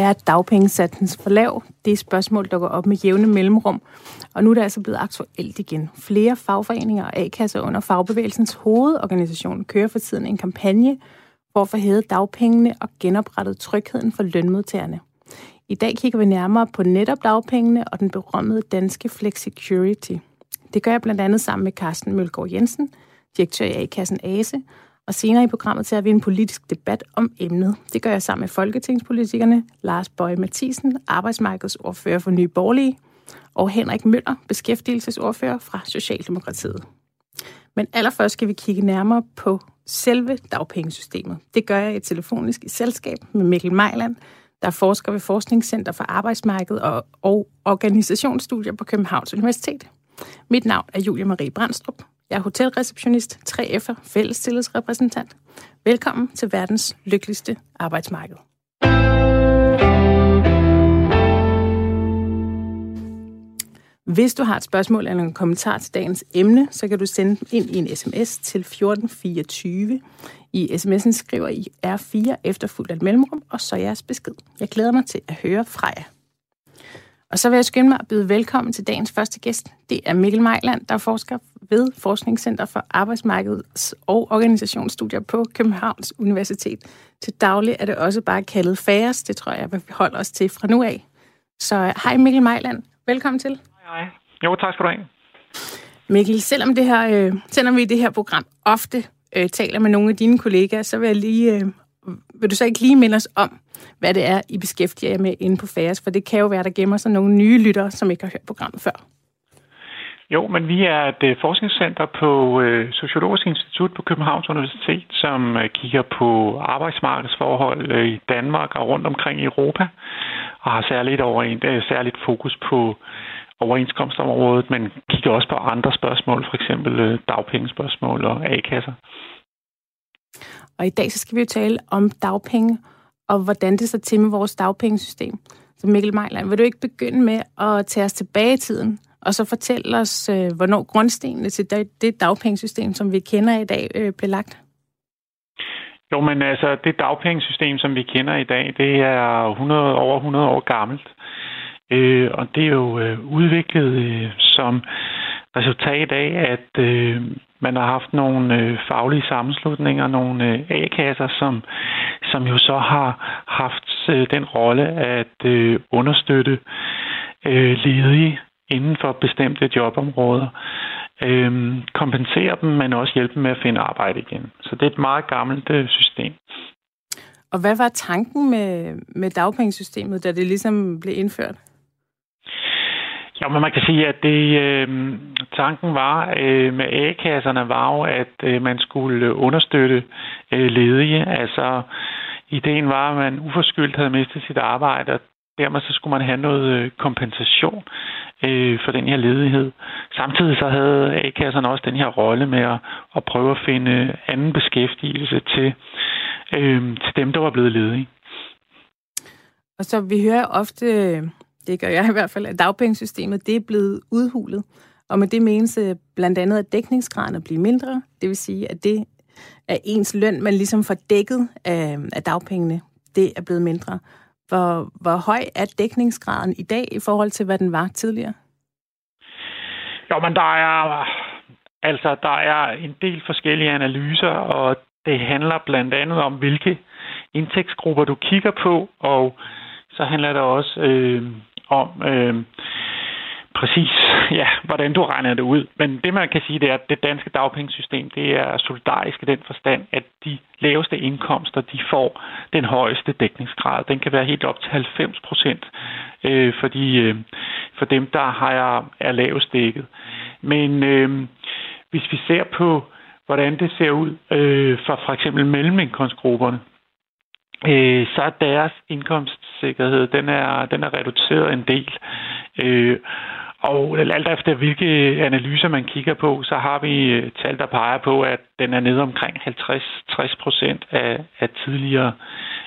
Er dagpengesatsen for lav? Det spørgsmål dukker op med jævne mellemrum, og nu er det altså blevet aktuelt igen. Flere fagforeninger og A-kasser under fagbevægelsens hovedorganisation kører for tiden en kampagne for at få hævet dagpengene og genoprettet trygheden for lønmodtagerne. I dag kigger vi nærmere på netop dagpengene og den berømmede danske Flexicurity. Det gør jeg blandt andet sammen med Carsten Mølgaard Jensen, direktør i A-kassen ASE, og senere i programmet tager vi en politisk debat om emnet. Det gør jeg sammen med folketingspolitikerne Lars Bøje Mathisen, arbejdsmarkedsordfører for Nye Borgerlige, og Henrik Møller, beskæftigelsesordfører fra Socialdemokratiet. Men allerførst skal vi kigge nærmere på selve dagpengesystemet. Det gør jeg i telefonisk i selskab med Mikkel Mejland, der er forsker ved Forskningscenter for Arbejdsmarked og, og Organisationsstudier på Københavns Universitet. Mit navn er Julia Marie Brandstrup. Jeg er hotelreceptionist, 3F'er, fællestillidsrepræsentant. Velkommen til verdens lykkeligste arbejdsmarked. Hvis du har et spørgsmål eller en kommentar til dagens emne, så kan du sende ind i en sms til 1424. I sms'en skriver I R4 efterfuldt af mellemrum, og så jeres besked. Jeg glæder mig til at høre fra jer. Og så vil jeg skynde mig at byde velkommen til dagens første gæst. Det er Mikkel Mejland, der forsker ved Forskningscenter for Arbejdsmarkeds- og Organisationsstudier på Københavns Universitet. Til daglig er det også bare kaldet FAERS. Det tror jeg, vi holder os til fra nu af. Så hej Mikkel Mejland. Velkommen til. Hej. Jo, tak skal du have. Mikkel, selvom, det her, øh, selvom vi i det her program ofte øh, taler med nogle af dine kollegaer, så vil, jeg lige, øh, vil du så ikke lige minde os om, hvad det er, I beskæftiger jer med inde på FAS? For det kan jo være, der gemmer sig nogle nye lyttere, som ikke har hørt programmet før. Jo, men vi er et øh, forskningscenter på øh, Sociologisk Institut på Københavns Universitet, som øh, kigger på arbejdsmarkedsforhold øh, i Danmark og rundt omkring i Europa, og har særligt, over øh, særligt fokus på overenskomstområdet, men kigger også på andre spørgsmål, for eksempel øh, dagpengespørgsmål og A-kasser. Og i dag så skal vi jo tale om dagpenge, og hvordan det så til med vores dagpengesystem. Så Mikkel Mejland, vil du ikke begynde med at tage os tilbage i tiden, og så fortælle os, øh, hvornår grundstenene til det dagpengesystem, som vi kender i dag, øh, blev lagt? Jo, men altså, det dagpengesystem, som vi kender i dag, det er 100, over 100 år gammelt. Øh, og det er jo øh, udviklet øh, som resultat af, at øh, man har haft nogle øh, faglige sammenslutninger, nogle øh, A-kasser, som, som jo så har haft øh, den rolle at øh, understøtte øh, ledige inden for bestemte jobområder. Øh, kompensere dem, men også hjælpe dem med at finde arbejde igen. Så det er et meget gammelt øh, system. Og hvad var tanken med, med dagpengesystemet, da det ligesom blev indført? Ja, men man kan sige, at det, øh, tanken var øh, med A-kasserne var jo, at øh, man skulle understøtte øh, ledige. Altså, ideen var, at man uforskyldt havde mistet sit arbejde, og dermed så skulle man have noget øh, kompensation øh, for den her ledighed. Samtidig så havde A-kasserne også den her rolle med at, at prøve at finde anden beskæftigelse til, øh, til dem, der var blevet ledige. Og så vi hører ofte det gør jeg i hvert fald, at dagpengesystemet det er blevet udhulet. Og med det menes øh, blandt andet, at dækningsgraden er blevet mindre. Det vil sige, at det er ens løn, man ligesom får dækket af, af dagpengene, det er blevet mindre. Hvor, hvor høj er dækningsgraden i dag i forhold til, hvad den var tidligere? Jo, men der er, altså, der er en del forskellige analyser, og det handler blandt andet om, hvilke indtægtsgrupper du kigger på, og så handler det også øh, om øh, præcis, ja, hvordan du regner det ud. Men det, man kan sige, det er, at det danske dagpengesystem, det er solidarisk i den forstand, at de laveste indkomster, de får den højeste dækningsgrad. Den kan være helt op til 90 procent øh, for, de, øh, for dem, der har, er lavest dækket. Men øh, hvis vi ser på, hvordan det ser ud øh, for for eksempel mellemindkomstgrupperne, øh, så er deres indkomstsikkerhed, den er, den er reduceret en del. Øh, og alt efter hvilke analyser man kigger på, så har vi øh, tal, der peger på, at den er nede omkring 50-60 procent af, af, tidligere,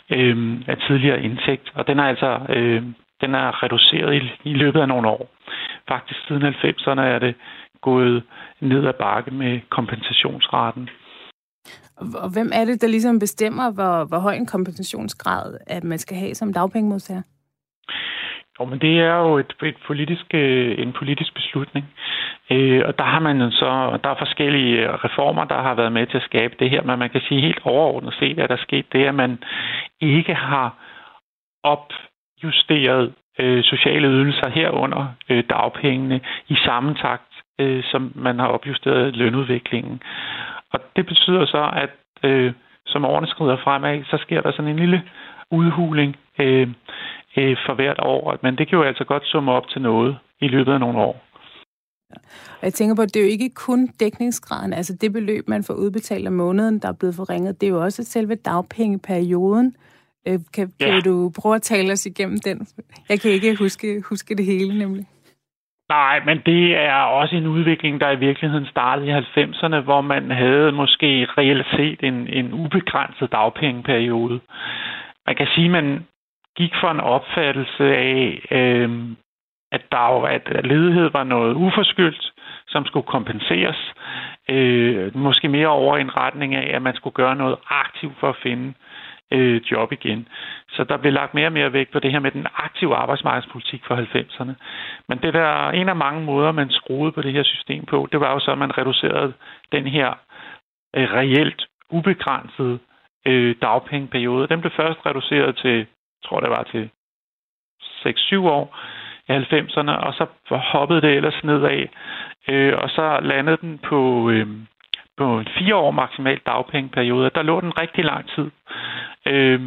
øh, af tidligere indtægt. Og den er altså øh, den er reduceret i, i løbet af nogle år. Faktisk siden 90'erne er det gået ned ad bakke med kompensationsraten. Og hvem er det, der ligesom bestemmer, hvor, hvor høj en kompensationsgrad, at man skal have som dagpengemodtager? Jo, men det er jo et, et politisk, øh, en politisk beslutning. Øh, og der har man så, der er forskellige øh, reformer, der har været med til at skabe det her, men man kan sige helt overordnet set, at der er sket det, at man ikke har opjusteret øh, sociale ydelser herunder øh, dagpengene i samme takt, øh, som man har opjusteret lønudviklingen. Og det betyder så, at øh, som årene skrider fremad, så sker der sådan en lille udhuling øh, øh, for hvert år. Men det kan jo altså godt summe op til noget i løbet af nogle år. Og jeg tænker på, at det er jo ikke kun dækningsgraden, altså det beløb, man får udbetalt om måneden, der er blevet forringet, det er jo også selve dagpengeperioden. Øh, kan, ja. kan du prøve at tale os igennem den? Jeg kan ikke huske, huske det hele, nemlig. Nej, men det er også en udvikling, der i virkeligheden startede i 90'erne, hvor man havde måske reelt set en, en ubegrænset dagpengeperiode. Man kan sige, at man gik for en opfattelse af, øh, at, der jo, at ledighed var noget uforskyldt, som skulle kompenseres. Øh, måske mere over en retning af, at man skulle gøre noget aktivt for at finde øh, job igen. Så der blev lagt mere og mere vægt på det her med den aktive arbejdsmarkedspolitik for 90'erne. Men det der en af mange måder, man skruede på det her system på, det var jo så, at man reducerede den her øh, reelt ubegrænsede øh, dagpengeperiode. Den blev først reduceret til, tror det var til 6-7 år i 90'erne, og så hoppede det ellers nedad, øh, og så landede den på, øh, på en fire år maksimal dagpengeperiode. Der lå den rigtig lang tid, øh,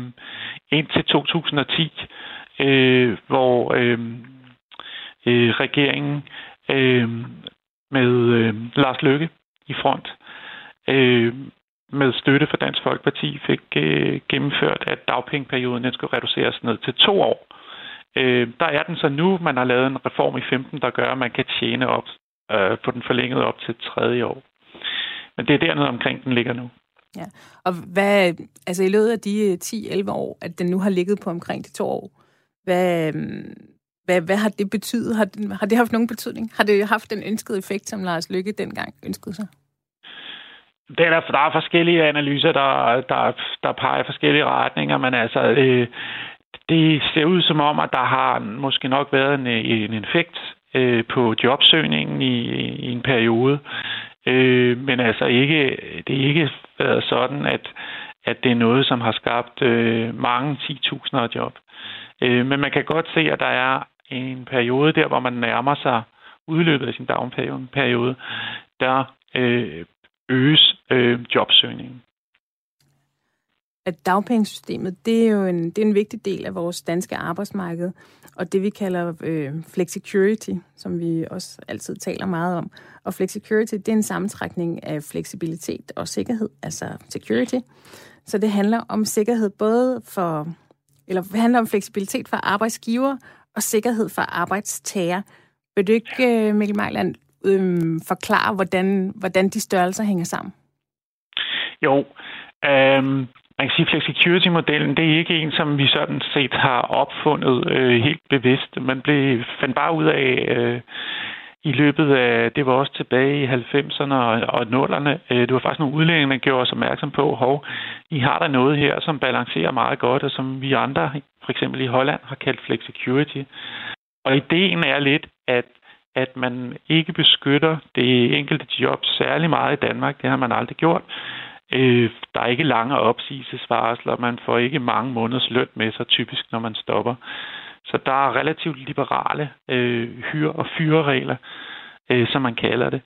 indtil 2010, øh, hvor øh, øh, regeringen øh, med øh, Lars Løkke i front øh, med støtte fra Dansk Folkeparti fik øh, gennemført, at dagpengeperioden den skulle reduceres ned til to år. Øh, der er den så nu. Man har lavet en reform i 15, der gør, at man kan tjene op øh, på den forlængede op til tredje år. Men det er dernede omkring, den ligger nu. Ja. Og hvad, altså i løbet af de øh, 10-11 år, at den nu har ligget på omkring de to år, hvad, øh, hvad, hvad har det betydet? Har, har det haft nogen betydning? Har det haft den ønskede effekt, som Lars Lykke dengang ønskede sig? Det er der, der er forskellige analyser, der, der, der peger i forskellige retninger, men altså, øh, det ser ud som om, at der har måske nok været en, en effekt øh, på jobsøgningen i, i en periode. Øh, men altså ikke, det er ikke været sådan, at, at det er noget, som har skabt øh, mange 10.000 af job. Øh, men man kan godt se, at der er en periode der, hvor man nærmer sig udløbet af sin dagperiode, der øh, øges øh, jobsøgningen at dagpengesystemet, det er jo en, det er en vigtig del af vores danske arbejdsmarked, og det vi kalder øh, flexicurity, som vi også altid taler meget om. Og flexicurity, det er en sammentrækning af fleksibilitet og sikkerhed, altså security. Så det handler om sikkerhed både for, eller det handler om fleksibilitet for arbejdsgiver og sikkerhed for arbejdstager. Vil du ikke, øh, Mikkel Mejland, øh, forklare, hvordan, hvordan de størrelser hænger sammen? Jo, øhm, man kan sige, at flexicurity-modellen, det er ikke en, som vi sådan set har opfundet øh, helt bevidst. Man blev, fandt bare ud af øh, i løbet af, det var også tilbage i 90'erne og, og 0'erne, øh, det var faktisk nogle udlændinge, der gjorde os opmærksom på, hov, I har der noget her, som balancerer meget godt, og som vi andre, for eksempel i Holland, har kaldt flexicurity. Og ideen er lidt, at at man ikke beskytter det enkelte job særlig meget i Danmark. Det har man aldrig gjort. Øh, der er ikke lange opsigelsesvarsler, man får ikke mange måneders løn med sig typisk, når man stopper. Så der er relativt liberale øh, hyre- og fyreregler, øh, som man kalder det.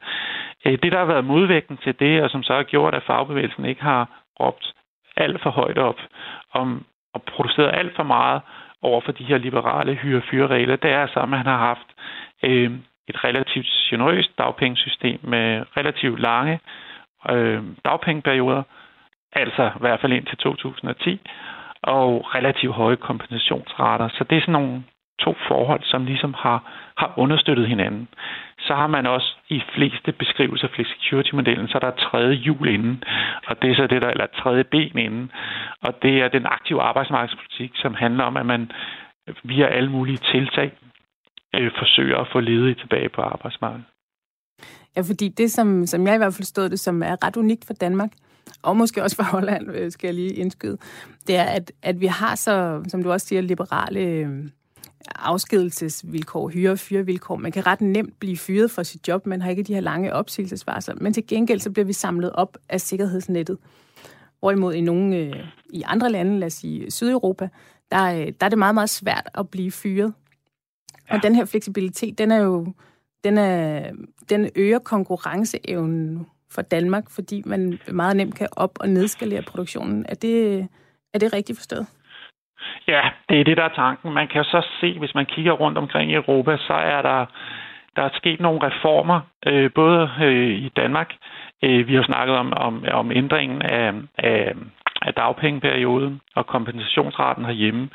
Øh, det, der har været modvægten til det, og som så har gjort, at fagbevægelsen ikke har råbt alt for højt op om at producere alt for meget over for de her liberale hyre-fyreregler, det er altså, at man har haft øh, et relativt generøst dagpengesystem med relativt lange øh, dagpengeperioder, altså i hvert fald indtil 2010, og relativt høje kompensationsrater. Så det er sådan nogle to forhold, som ligesom har, har understøttet hinanden. Så har man også i fleste beskrivelser af flexicurity-modellen, så er der tredje hjul inden, og det er så det der, eller tredje ben inden, og det er den aktive arbejdsmarkedspolitik, som handler om, at man via alle mulige tiltag øh, forsøger at få ledige tilbage på arbejdsmarkedet. Ja, fordi det, som, som jeg i hvert fald stod det, som er ret unikt for Danmark, og måske også for Holland, øh, skal jeg lige indskyde, det er, at, at vi har så, som du også siger, liberale øh, afskedelsesvilkår, hyre- og fyrevilkår. Man kan ret nemt blive fyret fra sit job, man har ikke de her lange opsigelsesvarsler, men til gengæld så bliver vi samlet op af sikkerhedsnettet. Hvorimod i nogle øh, i andre lande, lad os sige Sydeuropa, der, øh, der er det meget, meget svært at blive fyret. Ja. Og den her fleksibilitet, den er jo den, er, den øger konkurrenceevnen for Danmark, fordi man meget nemt kan op- og nedskalere produktionen. Er det, er det rigtigt forstået? Ja, det er det, der er tanken. Man kan så se, hvis man kigger rundt omkring i Europa, så er der, der er sket nogle reformer, øh, både øh, i Danmark. Øh, vi har snakket om, om, om ændringen af, af, af dagpengeperioden og kompensationsraten herhjemme.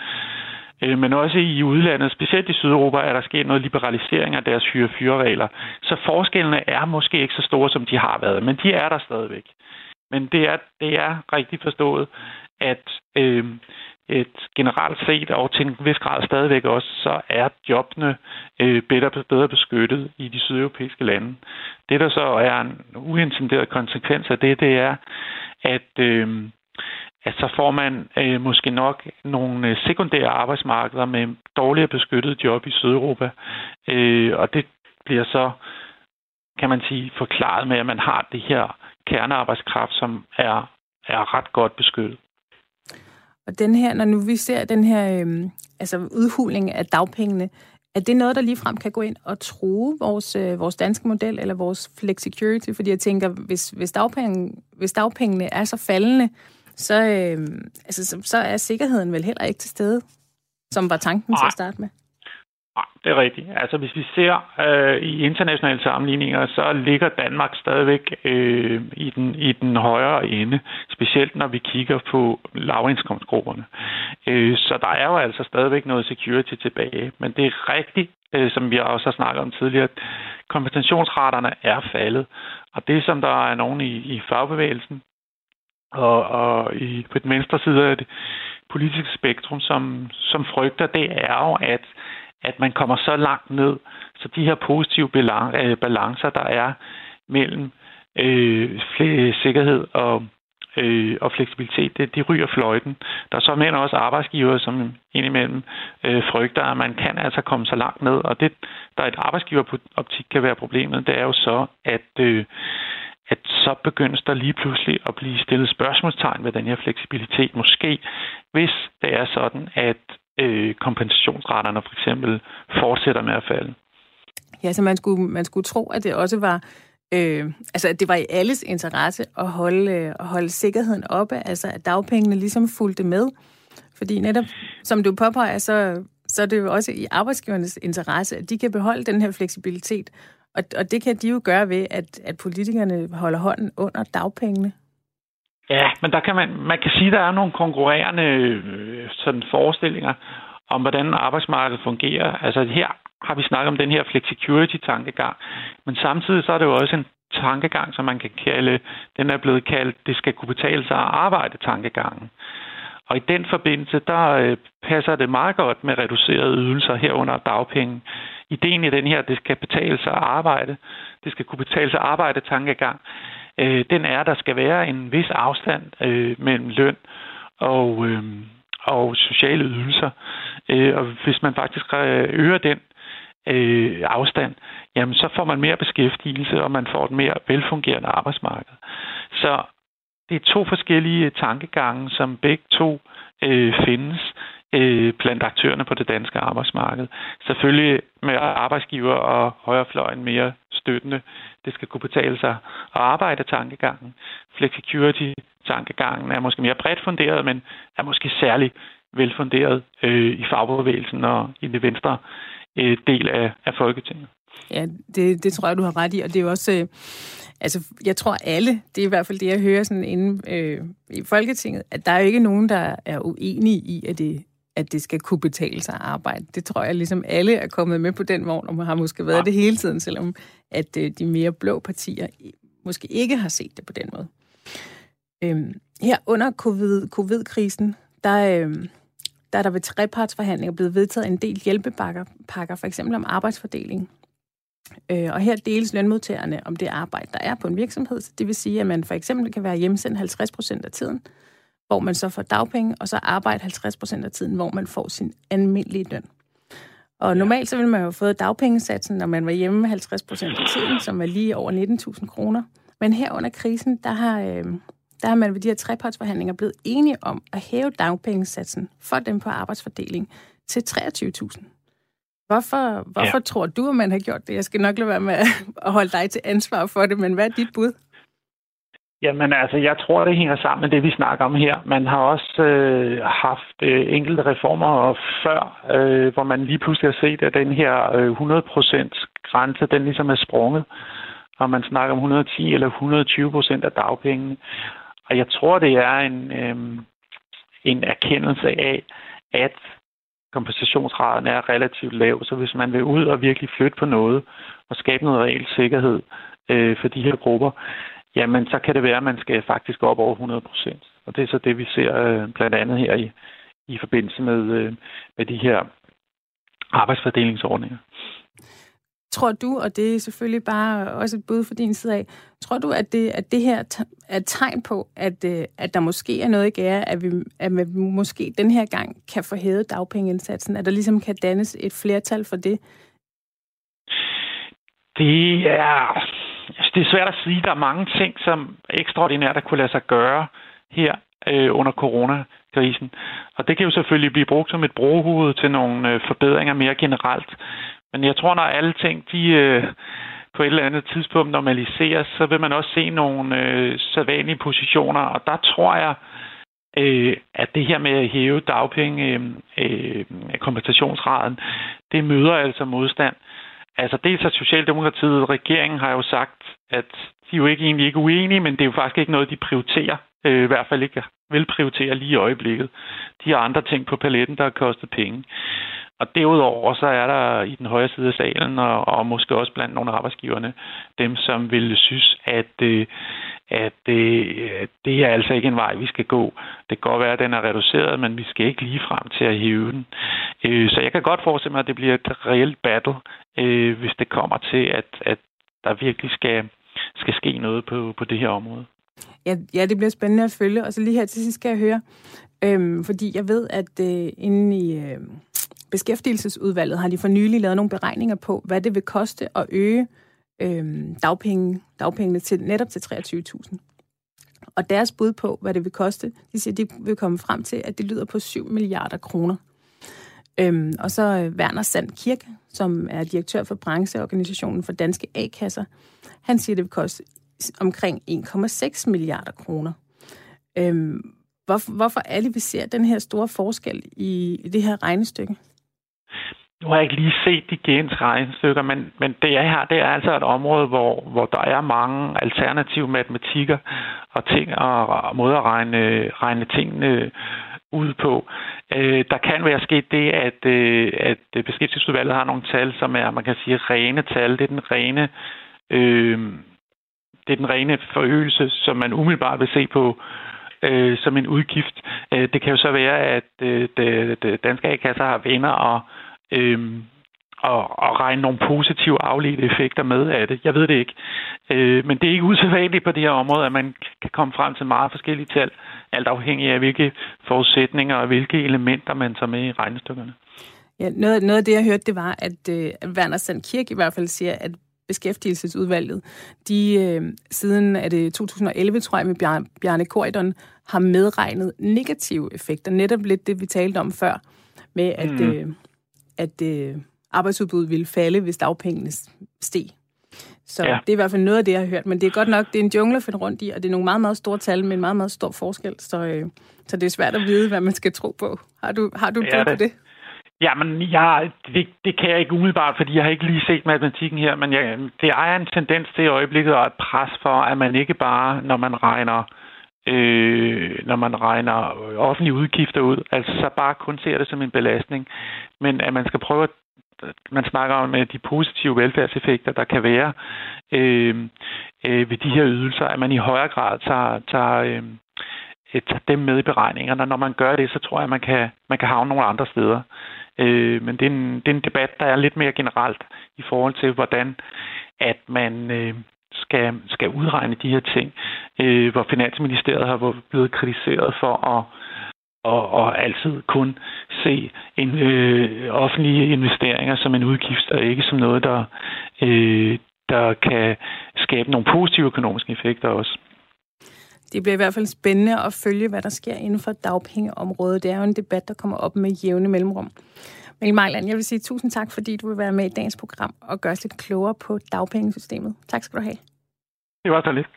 Øh, men også i udlandet, specielt i Sydeuropa, er der sket noget liberalisering af deres hyre-fyre-regler. Så forskellene er måske ikke så store, som de har været, men de er der stadigvæk. Men det er, det er rigtig forstået, at øh, et generelt set, og til en vis grad stadigvæk også, så er jobbene øh, bedre, bedre beskyttet i de sydeuropæiske lande. Det, der så er en uintenderet konsekvens af det, det er, at, øh, at så får man øh, måske nok nogle øh, sekundære arbejdsmarkeder med dårligere beskyttet job i Sydeuropa. Øh, og det bliver så, kan man sige, forklaret med, at man har det her kernearbejdskraft, som er, er ret godt beskyttet. Og den her, når nu vi ser den her øh, altså udhuling af dagpengene, er det noget, der ligefrem kan gå ind og true vores, øh, vores danske model eller vores flexicurity? Fordi jeg tænker, hvis, hvis, dagpenge, hvis dagpengene er så faldende, så, øh, altså, så, så er sikkerheden vel heller ikke til stede, som var tanken Nej. til at starte med. Nej, det er rigtigt. Altså hvis vi ser øh, i internationale sammenligninger, så ligger Danmark stadigvæk øh, i, den, i den højere ende, specielt når vi kigger på lavindkomstgrupperne. Øh, så der er jo altså stadigvæk noget security tilbage. Men det er rigtigt, øh, som vi også har snakket om tidligere, at kompensationsraterne er faldet. Og det, som der er nogen i, i fagbevægelsen, og, og i, på den venstre side af det politiske spektrum, som, som frygter, det er jo, at, at man kommer så langt ned, så de her positive øh, balancer, der er mellem øh, sikkerhed og, øh, og fleksibilitet, det, de ryger fløjten. Der er så men også arbejdsgiver, som indimellem øh, frygter, at man kan altså komme så langt ned, og det, der er et arbejdsgiveroptik kan være problemet, det er jo så, at øh, at så begyndes der lige pludselig at blive stillet spørgsmålstegn ved den her fleksibilitet. Måske hvis det er sådan, at øh, kompensationsraterne for eksempel fortsætter med at falde. Ja, så man skulle, man skulle tro, at det også var øh, altså at det var i alles interesse at holde, øh, at holde sikkerheden oppe, altså at dagpengene ligesom fulgte med. Fordi netop, som du påpeger, så, så er det jo også i arbejdsgivernes interesse, at de kan beholde den her fleksibilitet, og, og det kan de jo gøre ved, at, at politikerne holder hånden under dagpengene. Ja, men der kan man, man kan sige, at der er nogle konkurrerende øh, sådan forestillinger om, hvordan arbejdsmarkedet fungerer. Altså her har vi snakket om den her flexicurity-tankegang, men samtidig så er det jo også en tankegang, som man kan kalde, den er blevet kaldt, det skal kunne betale sig at arbejde tankegangen. Og i den forbindelse, der øh, passer det meget godt med reducerede ydelser herunder dagpenge. Ideen i den her, det skal betale sig at arbejde. Det skal kunne betale sig at arbejde tankegang. Øh, den er, at der skal være en vis afstand øh, mellem løn og, øh, og sociale ydelser. Øh, og hvis man faktisk øh, øger den øh, afstand, jamen så får man mere beskæftigelse, og man får et mere velfungerende arbejdsmarked. Så det er to forskellige tankegange, som begge to øh, findes øh, blandt aktørerne på det danske arbejdsmarked. Selvfølgelig med arbejdsgiver og højrefløjen mere støttende. Det skal kunne betale sig at arbejde tankegangen. Flexicurity-tankegangen er måske mere bredt funderet, men er måske særlig velfunderet øh, i fagbevægelsen og i det venstre øh, del af, af Folketinget. Ja, det, det tror jeg, du har ret i, og det er jo også... Øh, altså, jeg tror alle, det er i hvert fald det, jeg hører sådan inde øh, i Folketinget, at der er jo ikke nogen, der er uenige i, at det, at det skal kunne betale sig at arbejde. Det tror jeg ligesom alle er kommet med på den vogn, og man har måske været ja. det hele tiden, selvom at øh, de mere blå partier måske ikke har set det på den måde. Øhm, her under COVID, covid-krisen, der, øh, der er der ved trepartsforhandlinger blevet vedtaget en del hjælpepakker, pakker, for eksempel om arbejdsfordeling. Øh, og her deles lønmodtagerne om det arbejde, der er på en virksomhed. Så det vil sige, at man for eksempel kan være hjemsendt 50 procent af tiden, hvor man så får dagpenge, og så arbejde 50 procent af tiden, hvor man får sin almindelige løn. Og normalt så ville man jo have fået dagpengesatsen, når man var hjemme 50 procent af tiden, som var lige over 19.000 kroner. Men her under krisen, der har, øh, der har man ved de her trepartsforhandlinger blevet enige om at hæve dagpengesatsen for dem på arbejdsfordeling til 23.000. Hvorfor, hvorfor ja. tror du, at man har gjort det? Jeg skal nok lade være med at holde dig til ansvar for det, men hvad er dit bud? Jamen altså, jeg tror, det hænger sammen med det, vi snakker om her. Man har også øh, haft øh, enkelte reformer før, øh, hvor man lige pludselig har set, at den her øh, 100% grænse, den ligesom er sprunget. Og man snakker om 110 eller 120 procent af dagpengene. Og jeg tror, det er en, øh, en erkendelse af, at kompensationsgraden er relativt lav. Så hvis man vil ud og virkelig flytte på noget og skabe noget reelt sikkerhed øh, for de her grupper, jamen så kan det være, at man skal faktisk op over 100 procent. Og det er så det, vi ser øh, blandt andet her i, i forbindelse med, øh, med de her arbejdsfordelingsordninger. Tror du, og det er selvfølgelig bare også et bud for din side af, tror du, at det, at det her er et tegn på, at, øh, at der måske er noget i gære, at vi, at vi måske den her gang kan få hævet dagpengeindsatsen, at der ligesom kan dannes et flertal for det? Det er, altså det er svært at sige. Der er mange ting, som ekstraordinært at kunne lade sig gøre her øh, under coronakrisen. Og det kan jo selvfølgelig blive brugt som et brohoved til nogle øh, forbedringer mere generelt. Men jeg tror, når alle ting de, øh, på et eller andet tidspunkt normaliseres, så vil man også se nogle øh, sædvanlige positioner. Og der tror jeg, øh, at det her med at hæve dagpenge, øh, øh, kompensationsraden, det møder altså modstand. Altså dels har Socialdemokratiet, regeringen har jo sagt, at de er jo ikke egentlig ikke uenige, men det er jo faktisk ikke noget, de prioriterer. Øh, I hvert fald ikke vil prioritere lige i øjeblikket. De har andre ting på paletten, der har kostet penge. Og derudover så er der i den højre side af salen, og, og måske også blandt nogle af arbejdsgiverne, dem som vil synes, at, øh, at det, det er altså ikke en vej, vi skal gå. Det kan godt være, at den er reduceret, men vi skal ikke lige frem til at hæve den. Øh, så jeg kan godt forestille mig, at det bliver et reelt battle, øh, hvis det kommer til, at, at der virkelig skal, skal ske noget på, på det her område. Ja, ja, det bliver spændende at følge. Og så lige her til sidst skal jeg høre, øhm, fordi jeg ved, at øh, inde i øh, Beskæftigelsesudvalget har de for nylig lavet nogle beregninger på, hvad det vil koste at øge øhm, dagpenge, dagpengene til, netop til 23.000. Og deres bud på, hvad det vil koste, de siger, de vil komme frem til, at det lyder på 7 milliarder kroner. Øhm, og så øh, Werner Sand Kirk, som er direktør for brancheorganisationen for danske A-kasser, han siger, det vil koste omkring 1,6 milliarder kroner. Øhm, hvorfor, hvorfor alle vi ser den her store forskel i, i det her regnestykke? Nu har jeg ikke lige set de gens regnestykker, men, men det jeg har, det er altså et område, hvor, hvor der er mange alternative matematikker og ting og, og måder at regne, regne tingene ud på. Øh, der kan være sket det, at, øh, at beskæftigelsesudvalget har nogle tal, som er, man kan sige, rene tal. Det er den rene, øh, det er den rene forøgelse, som man umiddelbart vil se på øh, som en udgift. Øh, det kan jo så være, at øh, det, det danske A-kasser har venner og, øh, og, og regne nogle positive afledte effekter med af det. Jeg ved det ikke. Øh, men det er ikke usædvanligt på det her område, at man kan komme frem til meget forskellige tal, alt afhængig af hvilke forudsætninger og hvilke elementer man tager med i regnestykkerne. Ja, noget, noget af det, jeg hørte, det var, at øh, Werner Sandkirk i hvert fald siger, at beskæftigelsesudvalget, de øh, siden er det 2011, tror jeg, med Bjarne, Bjarne Korydon, har medregnet negative effekter. Netop lidt det, vi talte om før, med at, mm. øh, at øh, arbejdsudbuddet ville falde, hvis dagpengene steg. Så ja. det er i hvert fald noget af det, jeg har hørt. Men det er godt nok, det er en jungle at finde rundt i, og det er nogle meget, meget store tal med en meget, meget stor forskel. Så, øh, så det er svært at vide, hvad man skal tro på. Har du, har du ja, på det? Jamen, jeg, det, det kan jeg ikke umiddelbart, fordi jeg har ikke lige set matematikken her, men jeg, det er en tendens til i øjeblikket og et pres for, at man ikke bare, når man regner øh, når man regner offentlige udgifter ud, altså så bare kun ser det som en belastning, men at man skal prøve at man snakker om øh, de positive velfærdseffekter, der kan være øh, øh, ved de her ydelser, at man i højere grad tager, tager, øh, øh tager dem med i beregningerne. Når man gør det, så tror jeg, at man kan, man kan havne nogle andre steder Øh, men det er, en, det er en debat, der er lidt mere generelt i forhold til, hvordan at man øh, skal, skal udregne de her ting, øh, hvor Finansministeriet har blevet kritiseret for at og, og altid kun se en, øh, offentlige investeringer som en udgift, og ikke som noget, der, øh, der kan skabe nogle positive økonomiske effekter også. Det bliver i hvert fald spændende at følge, hvad der sker inden for dagpengeområdet. Det er jo en debat, der kommer op med jævne mellemrum. Mikkel Mejland, jeg vil sige tusind tak, fordi du vil være med i dagens program og gøre os lidt klogere på dagpengesystemet. Tak skal du have. Det var så lidt.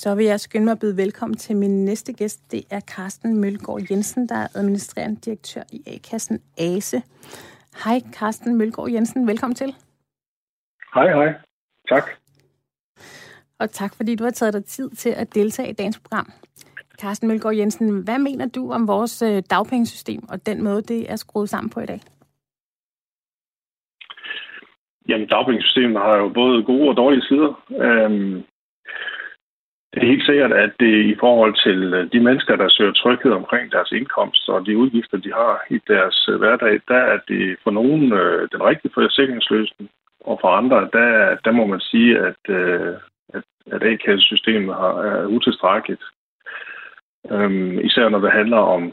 Så vil jeg skynde mig at byde velkommen til min næste gæst. Det er Carsten Mølgaard Jensen, der er administrerende direktør i A-kassen ASE. Hej Carsten Mølgaard Jensen, velkommen til. Hej, hej. Tak. Og tak fordi du har taget dig tid til at deltage i dagens program. Carsten Mølgaard Jensen, hvad mener du om vores øh, dagpengesystem og den måde, det er skruet sammen på i dag? Jamen, dagpengesystemet har jo både gode og dårlige sider. Øhm, det er helt sikkert, at det i forhold til øh, de mennesker, der søger tryghed omkring deres indkomst og de udgifter, de har i deres øh, hverdag, der er det for nogen øh, den rigtige forsikringsløsning, og for andre, der, der må man sige, at, øh, at, at A-kassesystemet er utilstrækkeligt. Øhm, især når det handler om,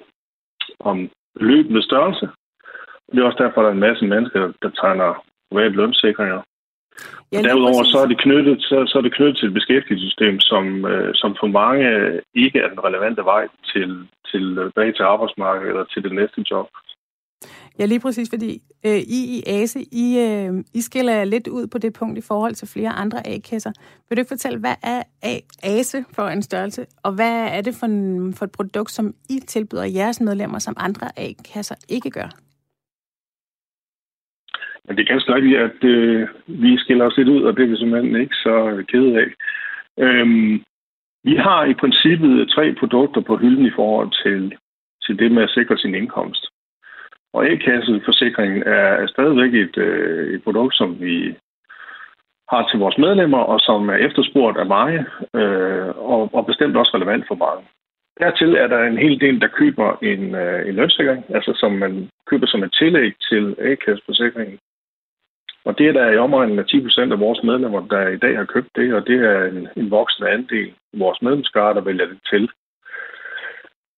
om løbende størrelse. Det er også derfor, at der er en masse mennesker, der tegner private lønsikringer. Ja, Derudover så er, det knyttet, så, så er det knyttet til et beskæftigelsessystem, som, øh, som for mange ikke er den relevante vej til, til bag til arbejdsmarkedet eller til det næste job. Ja, lige præcis, fordi øh, I i ASE, I, øh, I skiller lidt ud på det punkt i forhold til flere andre A-kasser. Vil du ikke fortælle, hvad er ASE for en størrelse, og hvad er det for, en, for et produkt, som I tilbyder jeres medlemmer, som andre A-kasser ikke gør? Men det er ganske rigtigt, at øh, vi skiller os lidt ud, og det er vi simpelthen ikke så kede af. Øhm, vi har i princippet tre produkter på hylden i forhold til, til det med at sikre sin indkomst. Og A-kasseforsikringen er, er stadigvæk et, øh, et produkt, som vi har til vores medlemmer, og som er efterspurgt af mange, øh, og, og bestemt også relevant for mange. Dertil er der en hel del, der køber en, øh, en lønssikring, altså som man køber som et tillæg til A-kasseforsikringen. Og det er der i omegnen af 10 procent af vores medlemmer, der i dag har købt det, og det er en, en voksende andel i vores medlemskare, der vælger det til.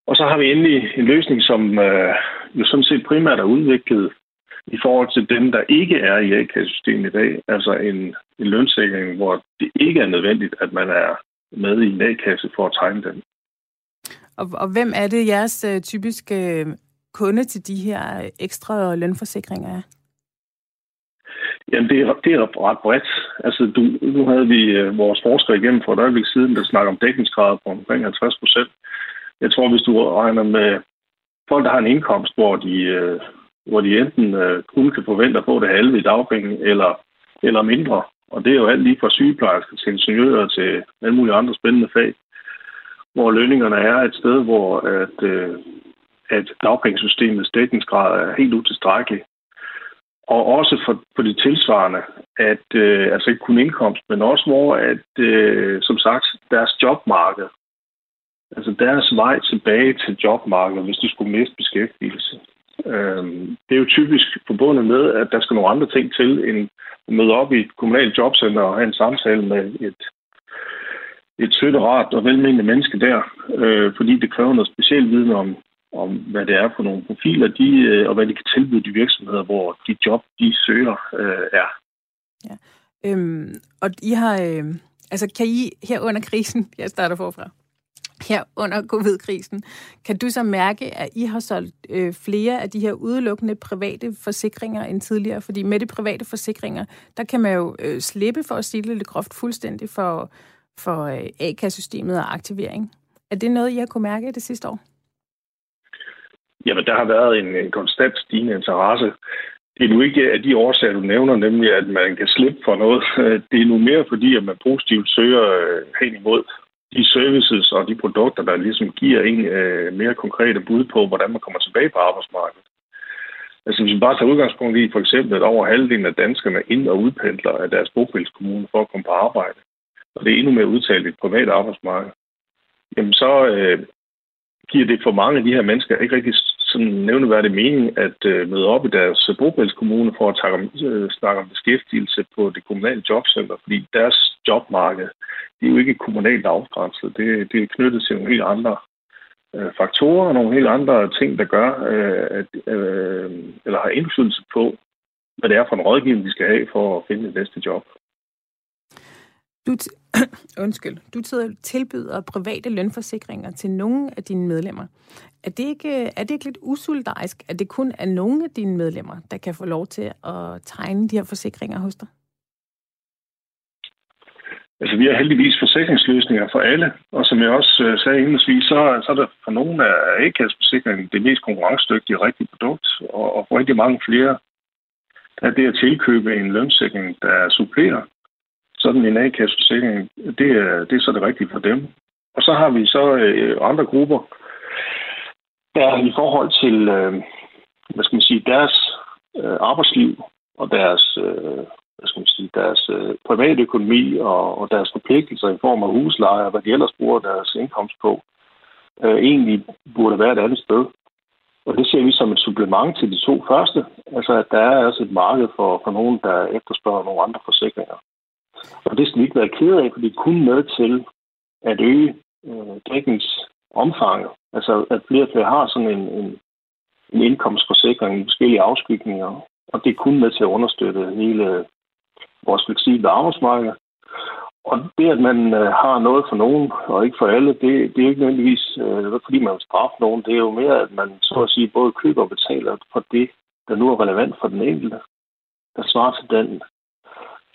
Og så har vi endelig en løsning, som øh, jo sådan set primært er udviklet i forhold til dem, der ikke er i A-kassesystemet i dag. Altså en, en lønssikring, hvor det ikke er nødvendigt, at man er med i en A-kasse for at tegne den. Og, og hvem er det jeres øh, typiske øh, kunde til de her øh, ekstra lønforsikringer er? Jamen, det er, det er ret bredt. Altså, du, nu havde vi øh, vores forskere igennem for et øjeblik siden, der snakker om dækningsgrader på omkring 50 procent. Jeg tror, hvis du regner med folk, der har en indkomst, hvor de, øh, hvor de enten øh, kun kan forvente at få det halve i dagpenge, eller, eller mindre, og det er jo alt lige fra sygeplejersker til ingeniører til alle mulige andre spændende fag, hvor lønningerne er et sted, hvor at, øh, at dagpengesystemets dækningsgrad er helt utilstrækkelig og også for, for det tilsvarende, at øh, altså ikke kun indkomst, men også hvor, at øh, som sagt, deres jobmarked, altså deres vej tilbage til jobmarkedet, hvis de skulle miste beskæftigelse. Øh, det er jo typisk forbundet med, at der skal nogle andre ting til, end at møde op i et kommunalt jobcenter og have en samtale med et, et sødt og rart og velmenende menneske der, øh, fordi det kræver noget specielt viden om, om, hvad det er for nogle profiler, de, øh, og hvad de kan tilbyde de virksomheder, hvor de job, de søger, øh, er. Ja. Øhm, og I har, øh, altså kan I her under krisen, jeg starter forfra, her under covid-krisen, kan du så mærke, at I har solgt øh, flere af de her udelukkende private forsikringer end tidligere? Fordi med de private forsikringer, der kan man jo øh, slippe for at sige lidt groft fuldstændig for, for øh, A-kassesystemet og aktivering. Er det noget, I har kunne mærke det sidste år? Jamen, der har været en, en konstant stigende interesse. Det er nu ikke af de årsager, du nævner, nemlig at man kan slippe for noget. Det er nu mere fordi, at man positivt søger øh, hen imod de services og de produkter, der ligesom giver en øh, mere konkrete bud på, hvordan man kommer tilbage på arbejdsmarkedet. Altså hvis vi bare tager udgangspunkt i for eksempel, at over halvdelen af danskerne ind- og udpendler af deres bopælskommune for at komme på arbejde. Og det er endnu mere udtalt i et privat arbejdsmarked jamen så øh, giver det for mange af de her mennesker ikke rigtig sådan nævneværdig mening at øh, møde op i deres øh, bogpælskommune for at takke om, øh, snakke om beskæftigelse på det kommunale jobcenter, fordi deres jobmarked, det er jo ikke kommunalt afgrænset. Det, det er knyttet til nogle helt andre øh, faktorer og nogle helt andre ting, der gør, øh, at, øh, eller har indflydelse på, hvad det er for en rådgivning, de skal have for at finde det næste job. Du, undskyld, du tilbyder private lønforsikringer til nogle af dine medlemmer. Er det, ikke, er det ikke lidt usolidarisk, at det kun er nogle af dine medlemmer, der kan få lov til at tegne de her forsikringer hos dig? Altså, vi har heldigvis forsikringsløsninger for alle, og som jeg også øh, sagde indledningsvis, så, så er der for nogle af A-kasseforsikringen det mest konkurrencedygtige rigtige produkt, og, og for rigtig mange flere der er det at tilkøbe en lønssikring, der supplerer sådan en A-kasseforsikring, det er, det er så det rigtige for dem. Og så har vi så øh, andre grupper, der i forhold til, øh, hvad skal man sige, deres øh, arbejdsliv og deres, øh, hvad skal man sige, deres øh, private økonomi og, og deres forpligtelser i form af husleje og hvad de ellers bruger deres indkomst på, øh, egentlig burde være et andet sted. Og det ser vi som et supplement til de to første. Altså, at der er også et marked for, for nogen, der efterspørger nogle andre forsikringer. Og det skal vi ikke være ked af, for det er kun med til at øge øh, dækningsomfanget. Altså, at flere og flere har sådan en, en, en indkomstforsikring i forskellige afskygninger. Og det er kun med til at understøtte hele vores fleksible arbejdsmarked. Og det, at man øh, har noget for nogen, og ikke for alle, det, det er ikke nødvendigvis, øh, fordi man vil straffe nogen. Det er jo mere, at man så at sige både køber og betaler for det, der nu er relevant for den enkelte, der svarer til den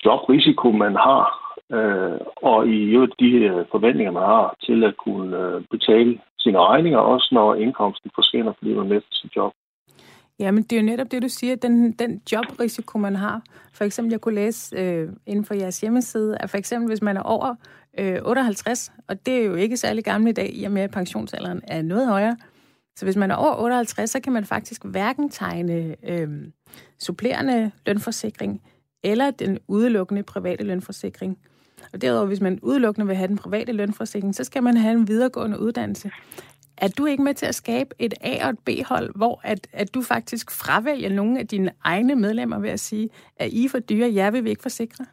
jobrisiko, man har, øh, og i øvrigt de forventninger, man har til at kunne øh, betale sine regninger, også når indkomsten forsvinder, fordi man mister sit job. Jamen, det er jo netop det, du siger, den, den jobrisiko, man har. For eksempel, jeg kunne læse øh, inden for jeres hjemmeside, at for eksempel, hvis man er over øh, 58, og det er jo ikke særlig gammel i dag, i og med at pensionsalderen er noget højere, så hvis man er over 58, så kan man faktisk hverken tegne øh, supplerende lønforsikring eller den udelukkende private lønforsikring. Og derudover, hvis man udelukkende vil have den private lønforsikring, så skal man have en videregående uddannelse. Er du ikke med til at skabe et A- og et B-hold, hvor at, at du faktisk fravælger nogle af dine egne medlemmer ved at sige, at I er for dyre, jeg vil vi ikke forsikre?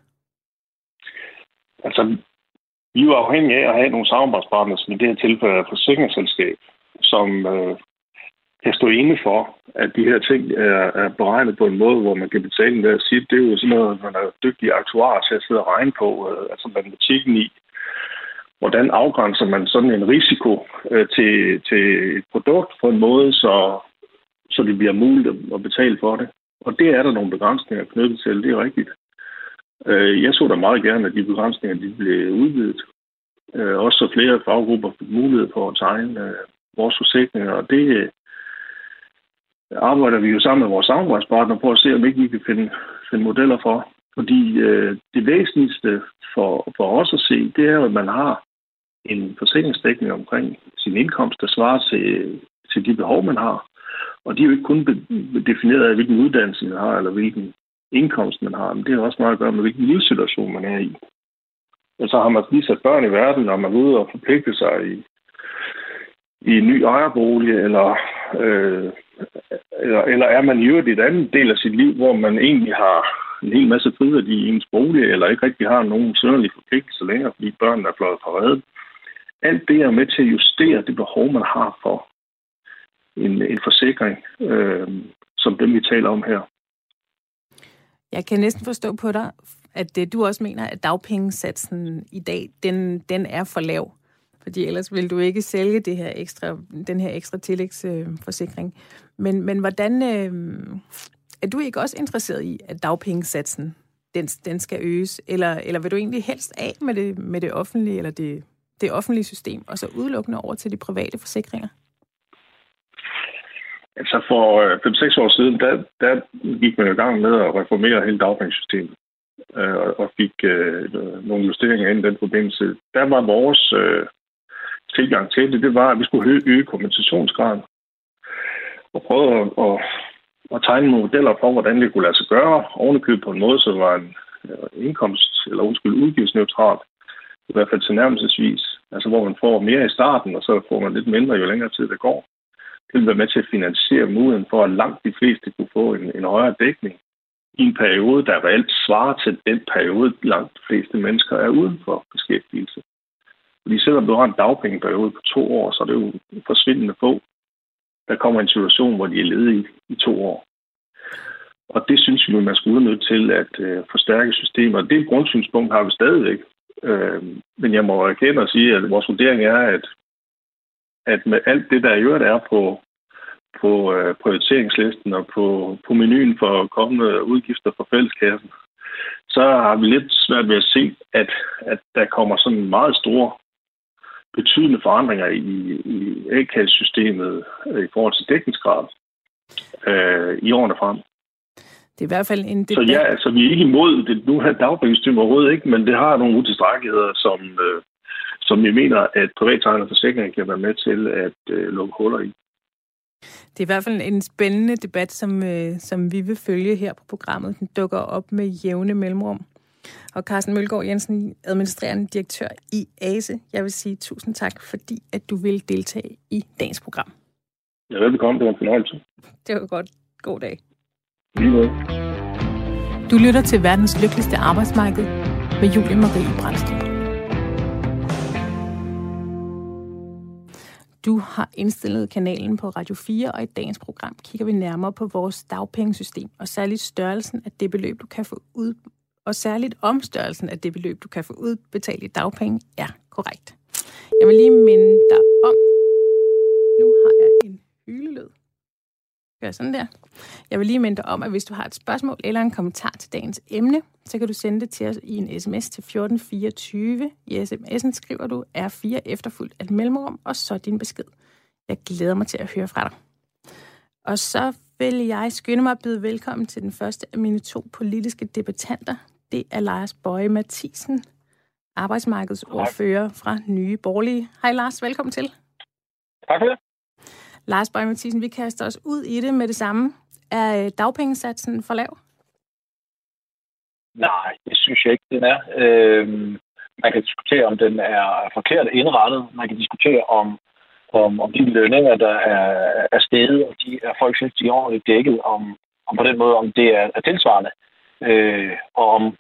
Altså, vi er jo afhængige af at have nogle samarbejdspartnere, som i det her tilfælde er forsikringsselskab, som øh, kan stå inde for, at de her ting er, er beregnet på en måde, hvor man kan betale med at sige, det er jo sådan noget, man er dygtig aktuar til at sidde og regne på, øh, altså matematikken i, hvordan afgrænser man sådan en risiko øh, til, til et produkt på en måde, så, så det bliver muligt at betale for det. Og det er der nogle begrænsninger knyttet til, det er rigtigt. Øh, jeg så da meget gerne, at de begrænsninger de blev udvidet. Øh, også så flere faggrupper fik mulighed for at tegne øh, vores forsikringer, og det arbejder vi jo sammen med vores samarbejdspartnere på at se, om ikke vi kan finde, finde modeller for. Fordi øh, det væsentligste for, for os at se, det er, at man har en forsikringsdækning omkring sin indkomst, der svarer til, til de behov, man har. Og de er jo ikke kun defineret af, hvilken uddannelse man har, eller hvilken indkomst man har, men det har også meget at gøre med, hvilken livssituation man er i. Og så har man lige sat børn i verden, og man er ude og forpligte sig i, i en ny ejerbolig, eller, øh, eller, eller er man i øvrigt i et andet del af sit liv, hvor man egentlig har en hel masse friværdi i ens bolig, eller ikke rigtig har nogen sønderlig forpligtelse længere, fordi børnene er fløjet fra redden. Alt det er med til at justere det behov, man har for en, en forsikring, øh, som dem, vi taler om her. Jeg kan næsten forstå på dig, at det, du også mener, at dagpengesatsen i dag, den, den er for lav. Fordi ellers vil du ikke sælge det her ekstra, den her ekstra tillægsforsikring. Men, men hvordan, øh, er du ikke også interesseret i, at dagpengesatsen den, den skal øges? Eller, eller vil du egentlig helst af med det, med det offentlige, eller det, det offentlige system, og så udelukkende over til de private forsikringer? Altså for øh, 5-6 år siden, der, der gik man i gang med at reformere hele dagpengesystemet øh, og fik øh, nogle justeringer ind i den forbindelse. Der var vores øh, tilgang til det, det var, at vi skulle øge kompensationsgraden og prøve at, at og tegne nogle modeller for, hvordan det kunne lade sig gøre, ovenikøbet på en måde, så var en øh, indkomst, eller undskyld, udgiftsneutralt, i hvert fald tilnærmelsesvis. Altså hvor man får mere i starten, og så får man lidt mindre, jo længere tid det går. Det vil være med til at finansiere muligheden for, at langt de fleste kunne få en, en højere dækning i en periode, der reelt svarer til den periode, langt de fleste mennesker er uden for beskæftigelse. Fordi selvom du har en dagpengeperiode på to år, så er det jo forsvindende få, der kommer en situation, hvor de er ledige i to år. Og det synes vi, man skulle udnytte til at øh, forstærke systemet. Og det grundsynspunkt har vi stadigvæk. Øh, men jeg må erkende og sige, at vores vurdering er, at, at med alt det, der i øvrigt er på, på øh, prioriteringslisten og på, på menuen for kommende udgifter for fælleskassen, så har vi lidt svært ved at se, at, at der kommer sådan meget store betydende forandringer i, i A-kassesystemet øh, i forhold til dækningsgrad øh, i årene frem. Det er i hvert fald en debat. Så ja, altså vi er ikke imod det nu her dagpengesystem overhovedet ikke, men det har nogle utilstrækkeligheder, som, øh, som vi mener, at privattegnet forsikring kan være med til at øh, lukke huller i. Det er i hvert fald en spændende debat, som, øh, som vi vil følge her på programmet. Den dukker op med jævne mellemrum. Og Carsten Mølgaard Jensen, administrerende direktør i ASE. Jeg vil sige tusind tak, fordi at du vil deltage i dagens program. Ja, velbekomme. Det var en fornøjelse. Det var godt. God dag. Lige Du lytter til verdens lykkeligste arbejdsmarked med Julie Marie Brandstrup. Du har indstillet kanalen på Radio 4, og i dagens program kigger vi nærmere på vores dagpengesystem, og særligt størrelsen af det beløb, du kan få ud, og særligt omstørrelsen af det beløb, du kan få udbetalt i dagpenge, er korrekt. Jeg vil lige minde dig om, nu har jeg en hylelyd. Gør sådan der. Jeg vil lige minde dig om, at hvis du har et spørgsmål eller en kommentar til dagens emne, så kan du sende det til os i en sms til 1424. I sms'en skriver du R4 efterfuldt af mellemrum, og så din besked. Jeg glæder mig til at høre fra dig. Og så vil jeg skynde mig at byde velkommen til den første af mine to politiske debattanter. Det er Lars Bøje Mathisen, arbejdsmarkedsordfører fra Nye Borgerlige. Hej Lars, velkommen til. Tak for det. Lars Bøge Mathisen, vi kaster os ud i det med det samme. Er øh, dagpengesatsen for lav? Nej, det synes jeg ikke, den er. Øhm, man kan diskutere, om den er forkert indrettet. Man kan diskutere, om, om, om de lønninger, der er, er steget, og de er folk synes, de er ordentligt dækket, om, om på den måde, om det er, er tilsvarende. Øh, og om,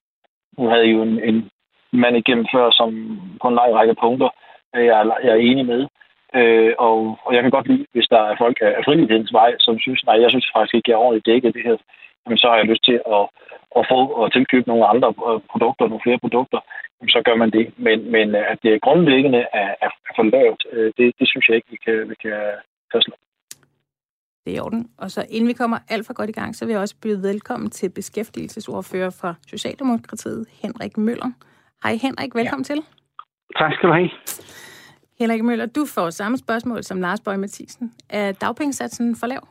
nu havde jo en, en mand igennem før, som på en lang række punkter, øh, jeg er, jeg er enig med. Øh, og, og jeg kan godt lide, hvis der er folk af frivillighedens vej, som synes, nej, jeg synes faktisk ikke, jeg er ordentligt dækket det her, jamen, så har jeg lyst til at, at få og tilkøbe nogle andre øh, produkter, nogle flere produkter, jamen, så gør man det. Men, men at det grundlæggende er, er for lavt, øh, det, det synes jeg ikke, vi kan, vi kan fastslå. Det er i orden. Og så inden vi kommer alt for godt i gang, så vil jeg også byde velkommen til beskæftigelsesordfører fra Socialdemokratiet, Henrik Møller. Hej Henrik, velkommen ja. til. Tak skal du have. Henrik Møller, du får samme spørgsmål som Lars Bøge Mathisen. Er dagpengesatsen for lav?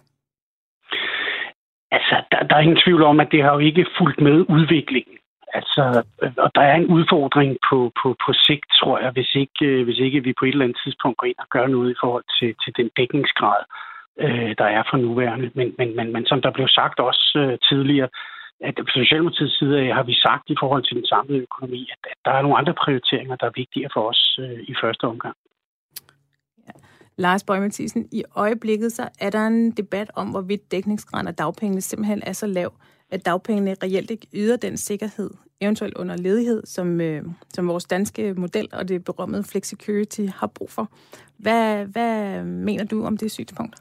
Altså, der, der er ingen tvivl om, at det har jo ikke fulgt med udviklingen. Altså, og der er en udfordring på, på, på sigt, tror jeg, hvis ikke, hvis ikke vi på et eller andet tidspunkt går ind og gør noget i forhold til, til den dækningsgrad, øh, der er for nuværende. Men, men, men, men som der blev sagt også øh, tidligere, at på Socialdemokratiets side har vi sagt i forhold til den samlede økonomi, at, at der er nogle andre prioriteringer, der er vigtigere for os øh, i første omgang. Lars Bøge Mathisen, i øjeblikket så er der en debat om, hvorvidt dækningsgraden af dagpengene simpelthen er så lav, at dagpengene reelt ikke yder den sikkerhed, eventuelt under ledighed, som, øh, som vores danske model og det berømmede Flexicurity har brug for. Hvad, hvad mener du om det synspunkt?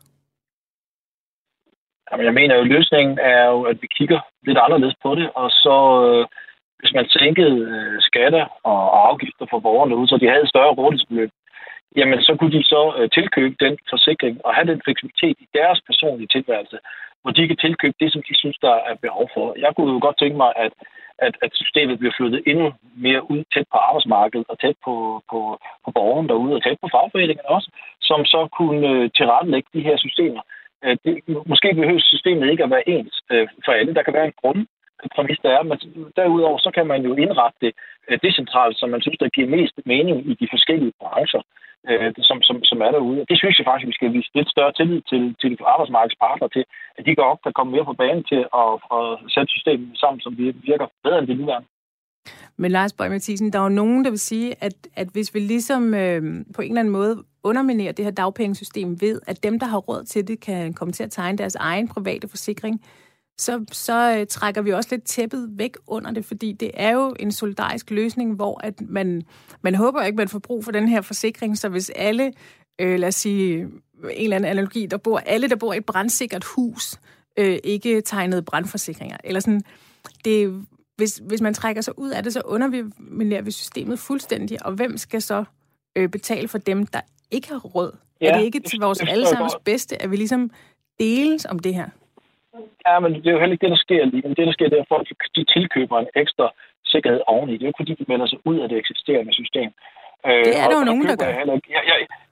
Jamen, jeg mener jo, at løsningen er jo, at vi kigger lidt anderledes på det, og så øh, hvis man sænkede øh, skatter og afgifter for borgerne ud, så de havde et større rådighedsbeløb, jamen så kunne de så øh, tilkøbe den forsikring og have den fleksibilitet i deres personlige tilværelse, hvor de kan tilkøbe det, som de synes, der er behov for. Jeg kunne jo godt tænke mig, at, at, at systemet bliver flyttet endnu mere ud tæt på arbejdsmarkedet og tæt på, på, på borgeren derude og tæt på fagforeningerne også, som så kunne øh, tilrettelægge de her systemer. Øh, det, måske behøver systemet ikke at være ens øh, for alle. Der kan være en grund præmis, der er. Men derudover, så kan man jo indrette det øh, decentralt, som man synes, der giver mest mening i de forskellige brancher øh, som, som, som er derude. Og det synes jeg faktisk, vi skal vise lidt større tillid til, til arbejdsmarkedspartnere til, at de går op, der kommer mere på banen til at, at sætte systemet sammen, som virker bedre end det nuværende. Men Lars Bøge Mathisen, der er jo nogen, der vil sige, at, at hvis vi ligesom øh, på en eller anden måde underminerer det her dagpengesystem ved, at dem, der har råd til det, kan komme til at tegne deres egen private forsikring, så, så øh, trækker vi også lidt tæppet væk under det, fordi det er jo en solidarisk løsning, hvor at man, man håber ikke, man får brug for den her forsikring, så hvis alle, øh, lad os sige, en eller anden analogi, der bor, alle, der bor i et brandsikkert hus, øh, ikke tegnede brandforsikringer, eller sådan, det, hvis, hvis man trækker sig ud af det, så underminerer vi systemet fuldstændig, og hvem skal så øh, betale for dem, der ikke har råd? Ja, er det ikke til vores allesammens bedste, at vi ligesom deles om det her? Ja, men det er jo heller ikke det, der sker lige. Men det, der sker, det er, at folk de tilkøber en ekstra sikkerhed oveni. Det er jo fordi de melder sig ud af det eksisterende system. Det er der jo nogen, der gør. Jeg, jeg,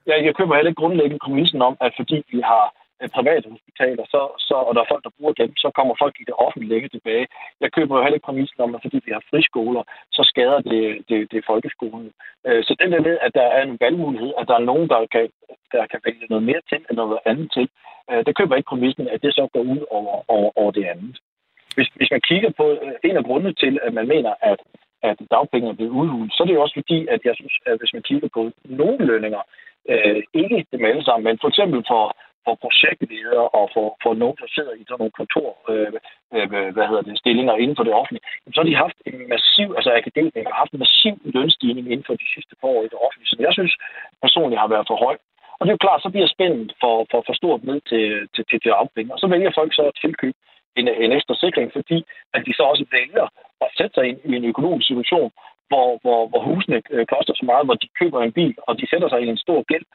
jeg, jeg, køber heller ikke grundlæggende præmissen om, at fordi vi har Øh, Øh, private hospitaler, så, så, og der er folk, der bruger dem, så kommer folk i det offentlige længe tilbage. Jeg køber jo heller ikke præmissen om, at fordi vi har friskoler, så skader det, det, det folkeskolen. Øh, så den der med, at der er en valgmulighed, at der er nogen, der kan, der kan vælge noget mere til, end noget andet til, øh, det køber ikke præmissen, at det så går ud over, over, over det andet. Hvis, hvis man kigger på øh, en af grundene til, at man mener, at at dagpengene er blevet udhulet, så er det jo også fordi, at jeg synes, at hvis man kigger på nogle lønninger, øh, ikke dem alle sammen, men for eksempel for for projektledere og for, for nogen, der sidder i sådan nogle kontor, øh, øh, hvad hedder det, stillinger inden for det offentlige, så har de haft en massiv, altså akademikere har haft en massiv lønstigning inden for de sidste par år i det offentlige, som jeg synes personligt har været for høj. Og det er jo klart, så bliver spændet for, for, for stort ned til, til, til, til afpenge. Og så vælger folk så at tilkøbe en, en ekstra sikring, fordi at de så også vælger at sætte sig ind i en økonomisk situation, hvor, hvor, hvor husene øh, koster så meget, hvor de køber en bil, og de sætter sig i en stor gæld,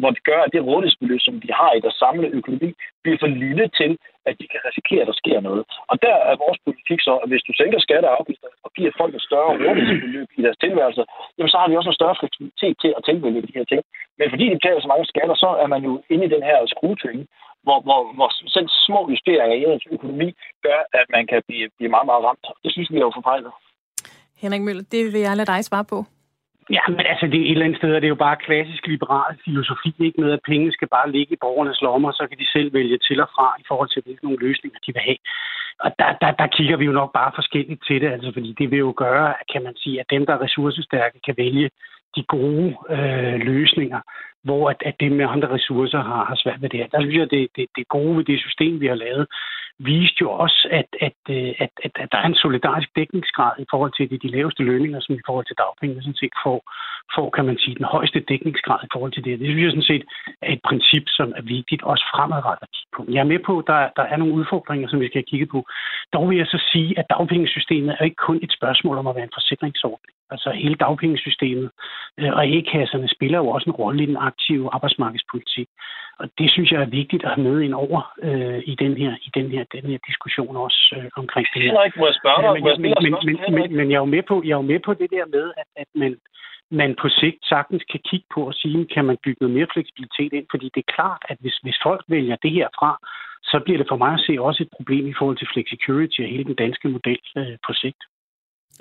hvor det gør, at det rådighedsbeløb, som de har i deres samlede økonomi, bliver for lille til, at de kan risikere, at der sker noget. Og der er vores politik så, at hvis du sænker skatter og afgifter og giver folk et større rådighedsbeløb i deres tilværelse, jamen så har de også en større fleksibilitet til at tilvælge de her ting. Men fordi de betaler så mange skatter, så er man jo inde i den her skruetvinge, hvor, hvor, hvor selv små justeringer i ens økonomi gør, at man kan blive, blive meget, meget ramt. Det synes vi er jo forfejlet. Henrik Møller, det vil jeg lade dig svare på. Ja, men altså det et eller andet sted er det jo bare klassisk liberal filosofi, ikke med at penge skal bare ligge i borgernes lommer, så kan de selv vælge til og fra i forhold til, hvilke nogle løsninger de vil have. Og der, der, der kigger vi jo nok bare forskelligt til det, altså fordi det vil jo gøre, kan man sige, at dem, der er ressourcestærke, kan vælge de gode øh, løsninger, hvor at, at det med andre ressourcer har, har svært ved det her. Der synes jeg, det, det, det gode ved det system, vi har lavet, viste jo også, at, at, øh, at, at, at der er en solidarisk dækningsgrad i forhold til de, de laveste lønninger, som i forhold til dagpenge sådan set får, får, kan man sige, den højeste dækningsgrad i forhold til det. Det synes jeg sådan set er et princip, som er vigtigt også fremadrettet at kigge på. Jeg er med på, at der, der er nogle udfordringer, som vi skal kigge på. Dog vil jeg så sige, at dagpengesystemet er ikke kun et spørgsmål om at være en forsikringsordning. Altså hele dagpengesystemet øh, og e-kasserne spiller jo også en rolle i den aktive arbejdsmarkedspolitik. Og det synes jeg er vigtigt at have med ind over øh, i den her, i den her, den her diskussion også øh, omkring det her. Henrik, må jeg spørge dig? Men, men, men, men, men, men jeg er jo med på, jeg er jo med på det der med, at, at man, man på sigt sagtens kan kigge på og sige, kan man bygge noget mere fleksibilitet ind? Fordi det er klart, at hvis, hvis folk vælger det her fra, så bliver det for mig at se også et problem i forhold til flexicurity og hele den danske model øh, på sigt.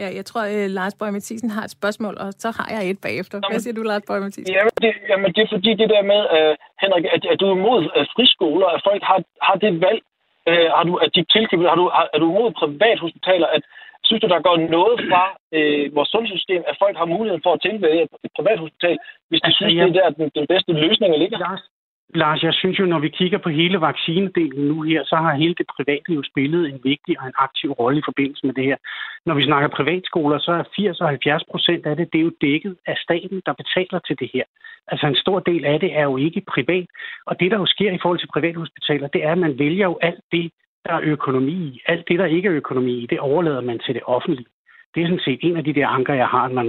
Ja, jeg tror, at øh, Lars Bøge Mathisen har et spørgsmål, og så har jeg et bagefter. Hvad siger du, Lars Bøge Mathisen? Jamen det, jamen, det er fordi det der med, uh, Henrik, at, at du er imod uh, friskoler, at folk har, har det valg, uh, har du, at de tilkøber, har du, har, er du imod privathospitaler, at synes du, der går noget fra uh, vores sundhedssystem, at folk har mulighed for at tilvælge et privathospital, hvis de altså, synes, ja. det er der, den, den bedste løsning ligger? Lars, Lars, jeg synes jo, når vi kigger på hele vaccinedelen nu her, så har hele det private jo spillet en vigtig og en aktiv rolle i forbindelse med det her. Når vi snakker privatskoler, så er 80 og 70 procent af det, det er jo dækket af staten, der betaler til det her. Altså en stor del af det er jo ikke privat. Og det, der jo sker i forhold til privathospitaler, det er, at man vælger jo alt det, der er økonomi i. Alt det, der ikke er økonomi i, det overlader man til det offentlige. Det er sådan set en af de der anker, jeg har, man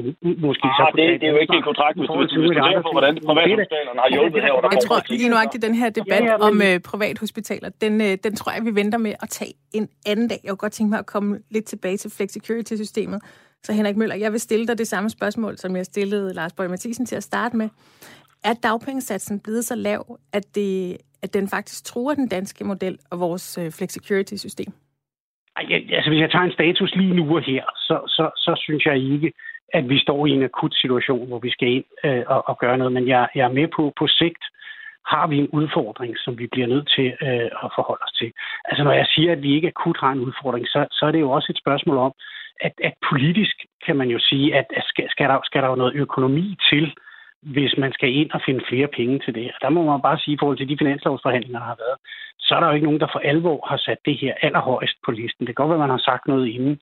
måske ah, så... Det, det er jo ikke en kontrakt, hvis du, hvis du ser på, hvordan privathospitalerne har hjulpet her. Jeg tror lige nøjagtigt, den her debat ja, ja, men... om uh, privathospitaler, den, uh, den tror jeg, vi venter med at tage en anden dag. Jeg kunne godt tænke mig at komme lidt tilbage til flexicurity-systemet. Så Henrik Møller, jeg vil stille dig det samme spørgsmål, som jeg stillede Lars Bøge Mathisen til at starte med. Er dagpengesatsen blevet så lav, at, det, at den faktisk truer den danske model og vores uh, flexicurity-system? Jeg, altså, hvis jeg tager en status lige nu og her, så, så, så synes jeg ikke, at vi står i en akut situation, hvor vi skal ind øh, og, og gøre noget. Men jeg, jeg er med på, på sigt har vi en udfordring, som vi bliver nødt til øh, at forholde os til. Altså når jeg siger, at vi ikke akut har en udfordring, så, så er det jo også et spørgsmål om, at, at politisk kan man jo sige, at, at skal, skal, der, skal der jo noget økonomi til, hvis man skal ind og finde flere penge til det. Og der må man bare sige, i forhold til de finanslovsforhandlinger, der har været, så er der jo ikke nogen, der for alvor har sat det her allerhøjst på listen. Det kan godt være, man har sagt noget inden,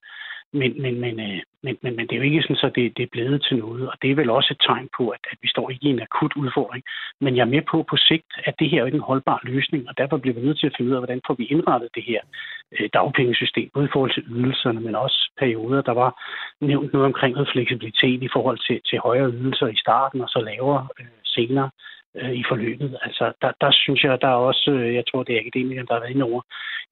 men, men, men, øh, men, men, men det er jo ikke sådan, at det, det er blevet til noget. Og det er vel også et tegn på, at, at vi står ikke i en akut udfordring. Men jeg er med på på sigt, at det her er ikke en holdbar løsning, og derfor bliver vi nødt til at finde ud af, hvordan får vi indrettet det her øh, dagpengesystem, både i forhold til ydelserne, men også perioder. Der var nævnt noget omkring noget fleksibilitet i forhold til, til højere ydelser i starten, og så lavere øh, senere øh, i forløbet. Altså, der, der synes jeg, der er også, øh, jeg tror, det er akademikeren, der har været inde over,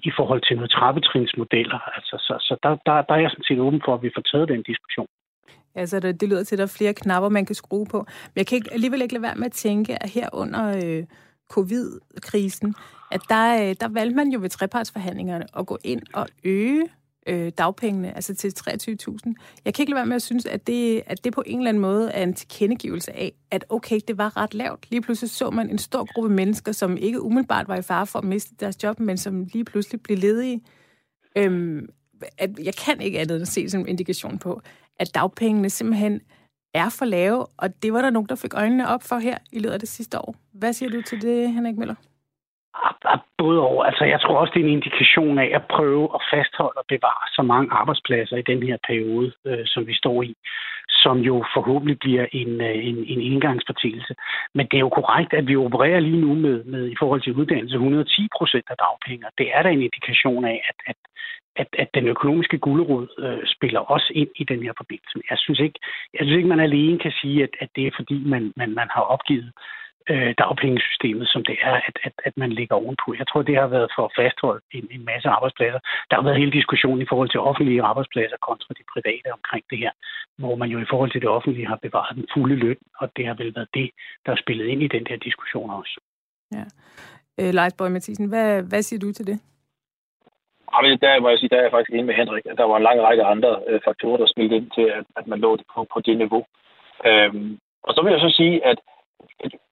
i forhold til noget trappetrinsmodeller. Altså, så så der, der, der er jeg sådan set åben for, at vi får taget den diskussion. Altså, det, det lyder til, at der er flere knapper, man kan skrue på. Men jeg kan ikke, alligevel ikke lade være med at tænke, at her under øh, covid-krisen, at der, øh, der valgte man jo ved trepartsforhandlingerne at gå ind og øge øh, dagpengene, altså til 23.000. Jeg kan ikke lade være med at synes, at det, at det på en eller anden måde er en tilkendegivelse af, at okay, det var ret lavt. Lige pludselig så man en stor gruppe mennesker, som ikke umiddelbart var i fare for at miste deres job, men som lige pludselig blev ledige. Øhm, at jeg kan ikke andet end at se som en indikation på, at dagpengene simpelthen er for lave, og det var der nogen, der fik øjnene op for her i løbet af det sidste år. Hvad siger du til det, Henrik Møller? Både over. Altså, jeg tror også, det er en indikation af at prøve at fastholde og bevare så mange arbejdspladser i den her periode, øh, som vi står i, som jo forhåbentlig bliver en, øh, en, en indgangspartigelse. Men det er jo korrekt, at vi opererer lige nu med, med i forhold til uddannelse 110 procent af dagpenge. Det er da en indikation af, at, at, at, at den økonomiske gulerod øh, spiller også ind i den her forbindelse. Jeg synes ikke, jeg synes ikke man alene kan sige, at, at det er fordi, man, man, man har opgivet øh, dagpengesystemet, som det er, at, at, at man ligger ovenpå. Jeg tror, det har været for at fastholde en, en masse arbejdspladser. Der har været hele diskussionen i forhold til offentlige arbejdspladser kontra de private omkring det her, hvor man jo i forhold til det offentlige har bevaret den fulde løn, og det har vel været det, der har spillet ind i den der diskussion også. Ja. Øh, Leif Borg Mathisen, hvad, hvad siger du til det? Jamen, der må jeg sige, der er jeg faktisk enig med Henrik. Der var en lang række andre øh, faktorer, der spillede ind til, at, at man lå det på, på det niveau. Øhm, og så vil jeg så sige, at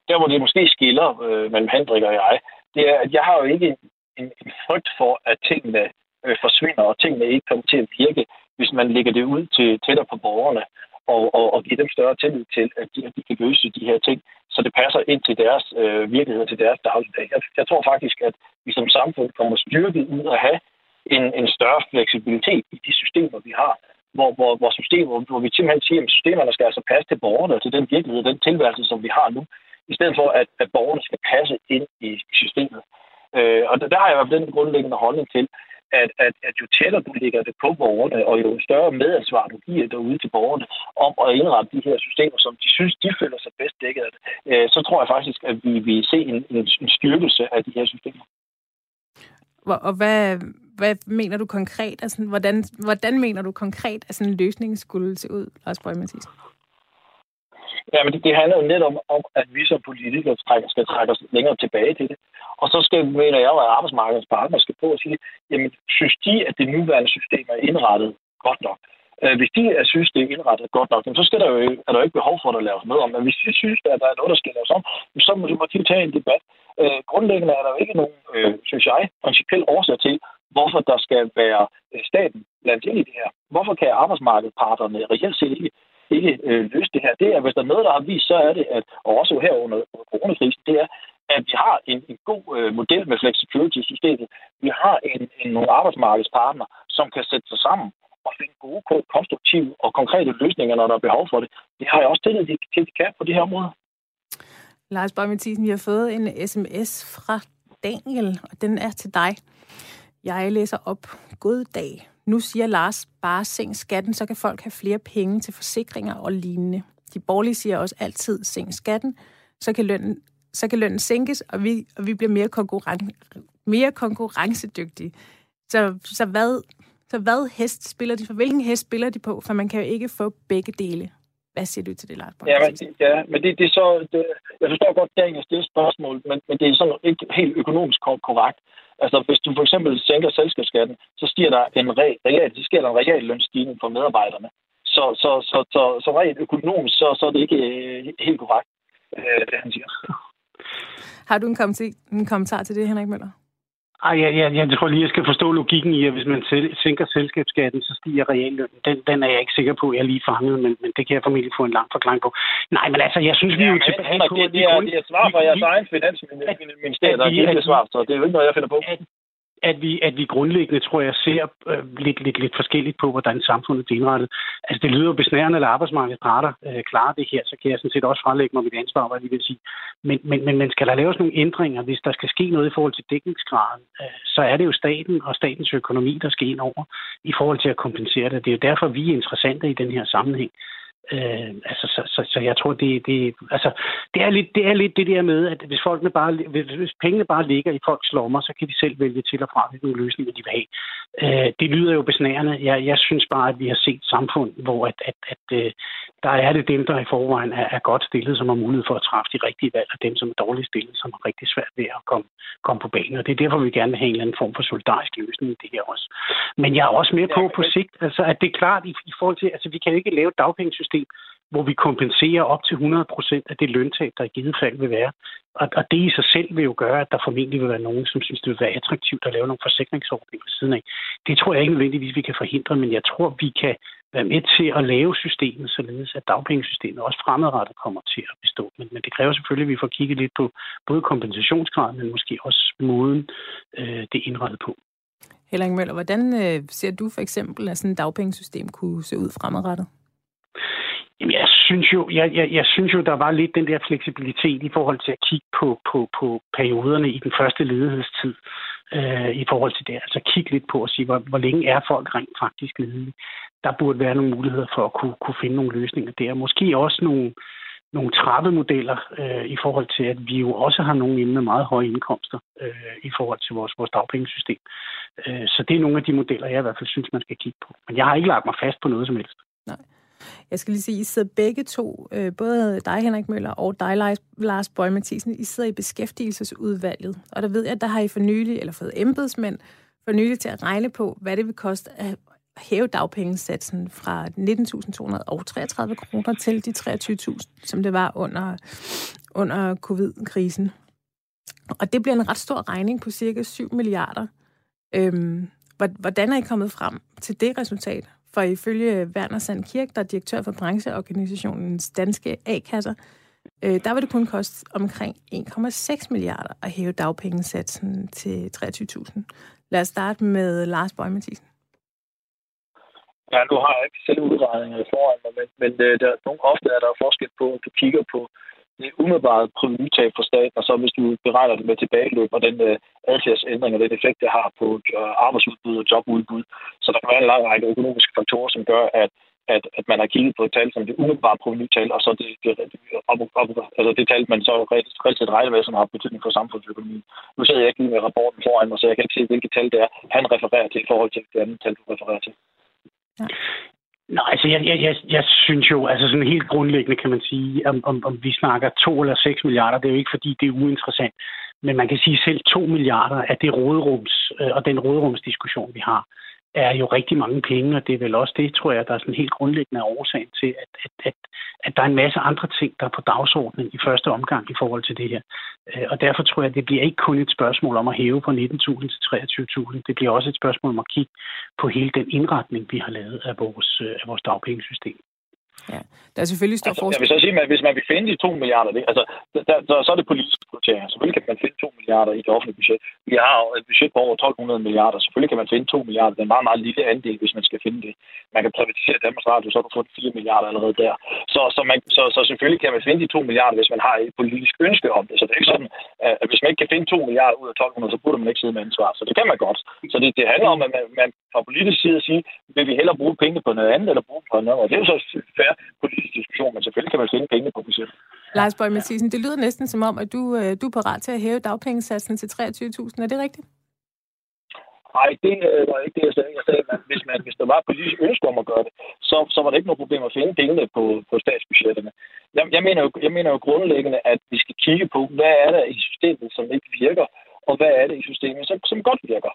der hvor det måske skiller øh, mellem Hendrik og jeg, det er, at jeg har jo ikke en, en, frygt for, at tingene øh, forsvinder, og tingene ikke kommer til at virke, hvis man lægger det ud til tættere på borgerne, og, og, og giver dem større tillid til, at de, at de kan løse de her ting, så det passer ind til deres øh, virkelighed, til deres dagligdag. Jeg, jeg tror faktisk, at vi som samfund kommer styrket ud at have en, en større fleksibilitet i de systemer, vi har, hvor, hvor, hvor, systemer, hvor vi simpelthen siger, at systemerne skal altså passe til borgerne, til den virkelighed, den tilværelse, som vi har nu i stedet for at, at borgerne skal passe ind i systemet. Øh, og der, der har jeg jo den grundlæggende holdning til, at, at, at jo tættere du ligger det på borgerne, og jo større medansvar du giver derude til borgerne om at indrette de her systemer, som de synes, de føler sig bedst dækket af det, øh, så tror jeg faktisk, at vi vil se en, en, en styrkelse af de her systemer. Og hvad, hvad mener du konkret? Altså, hvordan, hvordan mener du konkret, at sådan en løsning skulle se ud, Lars Bøge Mathisen? Ja, men det, det handler jo netop om, at vi som politikere trækker, skal trække os længere tilbage til det. Og så skal, mener jeg, at arbejdsmarkedets partner skal på at sige, jamen, synes de, at det nuværende system er indrettet godt nok? Øh, hvis de er, synes, det er indrettet godt nok, så skal der jo, er der jo ikke behov for at lave noget om. Men hvis de synes, at der er noget, der skal laves om, så må de, må de tage en debat. Øh, grundlæggende er der jo ikke nogen, øh, synes jeg, principiel årsag til, hvorfor der skal være øh, staten blandt ind i det her. Hvorfor kan arbejdsmarkedsparterne reelt set ikke ikke øh, løse det her. Det er, hvis der er noget, der har vist, så er det, at, og også her under coronakrisen, det er, at vi har en, en god øh, model med flexicurity-systemet. Vi har en, en, nogle arbejdsmarkedspartner, som kan sætte sig sammen og finde gode, konstruktive og konkrete løsninger, når der er behov for det. Det har jeg også tillid til, at de kan på det her område. Lars Borg-Mathisen, vi har fået en sms fra Daniel, og den er til dig. Jeg læser op. God dag. Nu siger Lars, bare sænk skatten, så kan folk have flere penge til forsikringer og lignende. De borgerlige siger også altid, sænk skatten, så kan lønnen, så kan lønnen sænkes, og vi, og vi bliver mere, konkurren, mere konkurrencedygtige. Så, så, hvad, så hvad hest spiller de for? Hvilken hest spiller de på? For man kan jo ikke få begge dele. Hvad siger du til det, Lars? Ja, men, ja, men det, det er så... Det, jeg forstår godt, at jeg stiller spørgsmål, men, men det er sådan ikke helt økonomisk korrekt. Altså, hvis du for eksempel sænker selskabsskatten, så stiger der en re- real, så sker der en real lønstigning for medarbejderne. Så, så, så, så, så rent økonomisk, så, så er det ikke øh, helt korrekt, øh, det han siger. Har du en kommentar, en kommentar til det, Henrik Møller? Ej, jeg, jeg, jeg tror lige, jeg skal forstå logikken i, at hvis man selv, sænker selskabsskatten, så stiger reallønnen. Den, den er jeg ikke sikker på, jeg lige fanget, men, men det kan jeg formentlig få en lang forklaring på. Nej, men altså, jeg synes, vi er jo tilbage på... Det, det, er, det er svar fra jeres egen finansministeriet, der er givet svar, så det er jo ikke noget, jeg finder på. At, at vi, at vi grundlæggende, tror jeg, ser øh, lidt, lidt, lidt forskelligt på, hvordan samfundet er indrettet. Altså, det lyder jo besnærende, at arbejdsmarkedets parter øh, klarer det her, så kan jeg sådan set også frelægge mig mit ansvar, hvad de vil sige. Men, men, men, men skal der laves nogle ændringer, hvis der skal ske noget i forhold til dækningsgraden, øh, så er det jo staten og statens økonomi, der skal ind over i forhold til at kompensere det. Det er jo derfor, vi er interessante i den her sammenhæng. Øh, altså, så, så, så jeg tror, det, det, altså, det, er lidt, det er lidt det der med, at hvis, folkene bare, hvis, pengene bare ligger i folks lommer, så kan de selv vælge til og fra, hvilke løsninger de vil have. Øh, det lyder jo besnærende. Jeg, jeg synes bare, at vi har set samfund, hvor at, at, at, øh, der er det dem, der i forvejen er, er godt stillet, som har mulighed for at træffe de rigtige valg, og dem, som er dårligt stillet, som har rigtig svært ved at komme, komme på banen. Og det er derfor, vi gerne vil have en eller anden form for solidarisk løsning i det her også. Men jeg er også med på på sigt, altså, at det er klart i, i forhold til, altså vi kan ikke lave et dagpengesystem, hvor vi kompenserer op til 100 procent af det løntab, der i givet fald vil være. Og, og det i sig selv vil jo gøre, at der formentlig vil være nogen, som synes, det vil være attraktivt at lave nogle forsikringsordninger ved siden af. Det tror jeg ikke nødvendigvis, vi kan forhindre, men jeg tror, vi kan være med til at lave systemet, således at dagpengesystemet også fremadrettet kommer til at bestå. Men, men det kræver selvfølgelig, at vi får kigget lidt på både kompensationsgraden, men måske også måden, øh, det er indrettet på. Helling Møller, hvordan øh, ser du for eksempel, at sådan et dagpengesystem kunne se ud fremadrettet? Jamen, jeg synes jo, jeg, jeg, jeg synes jo, der var lidt den der fleksibilitet i forhold til at kigge på, på, på perioderne i den første ledighedstid øh, i forhold til det. Altså kigge lidt på og sige, hvor, hvor længe er folk rent faktisk ledige. Der burde være nogle muligheder for at kunne, kunne finde nogle løsninger der. Måske også nogle, nogle trappemodeller øh, i forhold til, at vi jo også har nogle inde med meget høje indkomster øh, i forhold til vores, vores dagpengesystem. Øh, så det er nogle af de modeller, jeg i hvert fald synes, man skal kigge på. Men jeg har ikke lagt mig fast på noget som helst. Nej. Jeg skal lige sige, I sidder begge to, øh, både dig, Henrik Møller, og dig, Lars Bøge Mathisen, I sidder i beskæftigelsesudvalget. Og der ved jeg, at der har I for nylig, eller fået embedsmænd for nylig til at regne på, hvad det vil koste at hæve dagpengesatsen fra 19.233 kroner til de 23.000, som det var under, under covid-krisen. Og det bliver en ret stor regning på cirka 7 milliarder. Øhm, hvordan er I kommet frem til det resultat? For ifølge Werner Sand Kirk, der er direktør for brancheorganisationens danske A-kasser, øh, der vil det kun koste omkring 1,6 milliarder at hæve dagpengesatsen til 23.000. Lad os starte med Lars Bøge Mathisen. Ja, nu har jeg ikke selv udregninger foran mig, men, men øh, der, nogle, ofte er der forskel på, at du kigger på det umiddelbare provenytab for staten, og så hvis du beregner det med tilbageløb og den øh, adfærdsændring og den effekt, det har på øh, arbejdsudbud og jobudbud. Så der kan være en lang række økonomiske faktorer, som gør, at, at, at man har kigget på et tal som det umiddelbare provenytal, og så det, det, op, op, altså det tal, man så reelt set regner med, som har betydning for samfundsøkonomien. Nu sidder jeg ikke lige med rapporten foran mig, så jeg kan ikke se, hvilket tal det er, han refererer til i forhold til det andet tal, du refererer til. Ja. Nej, altså jeg, jeg, jeg, jeg synes jo, altså sådan helt grundlæggende kan man sige, om, om, om vi snakker 2 eller 6 milliarder, det er jo ikke fordi, det er uinteressant. Men man kan sige selv 2 milliarder af det råderums, øh, og den råderumsdiskussion, vi har, er jo rigtig mange penge, og det er vel også det, tror jeg, der er sådan helt grundlæggende årsagen til, at, at, at, at der er en masse andre ting, der er på dagsordenen i første omgang i forhold til det her. Øh, og derfor tror jeg, at det bliver ikke kun et spørgsmål om at hæve fra 19.000 til 23.000. Det bliver også et spørgsmål om at kigge på hele den indretning, vi har lavet af vores, øh, af vores dagpengesystem. Ja, der er selvfølgelig stor altså, forskel. Jeg vil så sige, at hvis man vil finde de 2 milliarder, det, altså, der, der, så er det politiske prioriteringer. Selvfølgelig kan man finde 2 milliarder i det offentlige budget. Vi har jo et budget på over 1200 milliarder. Selvfølgelig kan man finde 2 milliarder. Det er en meget, meget lille andel, hvis man skal finde det. Man kan privatisere Danmarks Radio, så har du fået 4 milliarder allerede der. Så, så, man, så, så selvfølgelig kan man finde de 2 milliarder, hvis man har et politisk ønske om det. Så det er ikke sådan, at hvis man ikke kan finde 2 milliarder ud af 1200, så burde man ikke sidde med ansvar. Så det kan man godt. Så det, det handler om, at man, man fra politisk side at sige, vil vi hellere bruge penge på noget andet, eller bruge på noget andet. Og det er jo så fair politisk diskussion, men selvfølgelig kan man finde penge på budgettet. Lars Bøge Mathisen, det lyder næsten som om, at du, øh, du er parat til at hæve dagpengesatsen til 23.000. Er det rigtigt? Nej, det øh, var ikke det, jeg sagde. Jeg sagde, at hvis, man, hvis der var politisk ønske om at gøre det, så, så var det ikke noget problem at finde pengene på, på statsbudgetterne. Jeg, jeg, mener jo, jeg mener jo grundlæggende, at vi skal kigge på, hvad er der i systemet, som ikke virker, og hvad er det i systemet, som, som godt virker.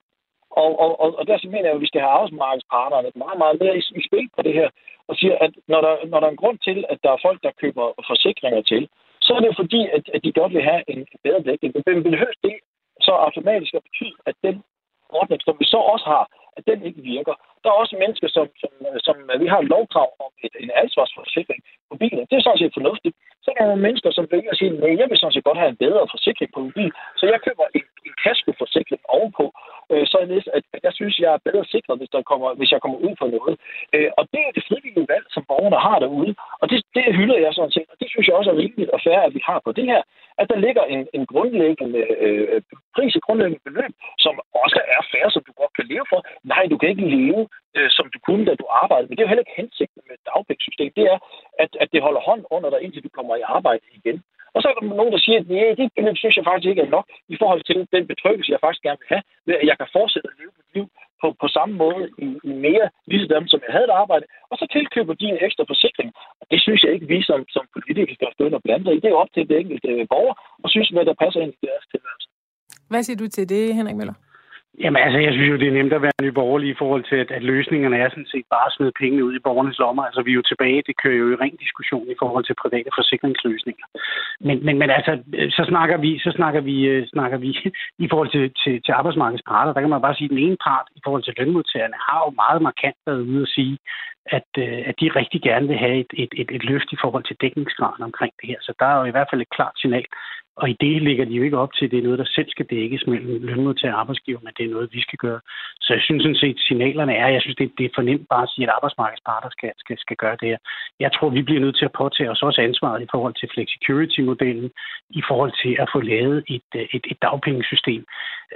Og, og, og, og der mener jeg, at vi skal have arbejdsmarkedsparterne meget, meget mere i, i spil på det her, og siger, at når der, når der er en grund til, at der er folk, der køber forsikringer til, så er det fordi, at, at de godt vil have en bedre dækning. Men behøver det så automatisk at betyde, at den ordning, som vi så også har, at den ikke virker. Der er også mennesker, som, som, som vi har et lovkrav om et, en ansvarsforsikring på bilen. Det er sådan set fornuftigt. Så er der mennesker, som vælger at sige, at jeg vil sådan set godt have en bedre forsikring på min bil, så jeg køber en, en kaskoforsikring ovenpå, øh, så at, at jeg synes, jeg er bedre sikret, hvis, der kommer, hvis jeg kommer ud for noget. Øh, og det er det frivillige valg, som borgerne har derude. Og det, det hylder jeg sådan set, og det synes jeg også er rimeligt og fair, at vi har på det her, at der ligger en, en grundlæggende øh, pris, et grundlæggende beløb, som også er fair, som du godt kan leve for. Nej, du kan ikke leve, øh, som du kunne, da du arbejdede. Men det er jo heller ikke hensigten med et dagpengesystem. Det er, at, at det holder hånd under dig, indtil du kommer i arbejde igen. Og så er der nogen, der siger, at ja, det beløb synes jeg faktisk ikke er nok i forhold til den betryggelse, jeg faktisk gerne vil have, ved at jeg kan fortsætte at leve mit liv på, på samme måde i, i mere ligesom som jeg havde et arbejde, og så tilkøber de en ekstra forsikring. Og det synes jeg ikke, vi som, som politikere skal stå og blande sig i. Det er op til det enkelte borger, og synes, hvad der passer ind i deres tilværelse. Hvad siger du til det, Henrik Møller? Jamen altså, jeg synes jo, det er nemt at være nyborgerlig i forhold til, at, at løsningerne er sådan set bare at smide pengene ud i borgernes lommer. Altså, vi er jo tilbage, det kører jo i ren diskussion i forhold til private forsikringsløsninger. Men, men, men altså, så snakker vi, så snakker vi, øh, snakker vi i forhold til, til, til arbejdsmarkedets parter. Der kan man bare sige, at den ene part i forhold til lønmodtagerne har jo meget markant været ude at sige, at, øh, at de rigtig gerne vil have et, et, et, et løft i forhold til dækningsgraden omkring det her. Så der er jo i hvert fald et klart signal og i det ligger de jo ikke op til, at det er noget, der selv skal dækkes mellem lønmodtager og arbejdsgiver, men det er noget, vi skal gøre. Så jeg synes sådan set, signalerne er, jeg synes, det, det er for nemt bare at sige, at arbejdsmarkedsparter skal, skal, skal gøre det her. Jeg tror, vi bliver nødt til at påtage os også ansvaret i forhold til flexicurity-modellen, i forhold til at få lavet et, et, et dagpengesystem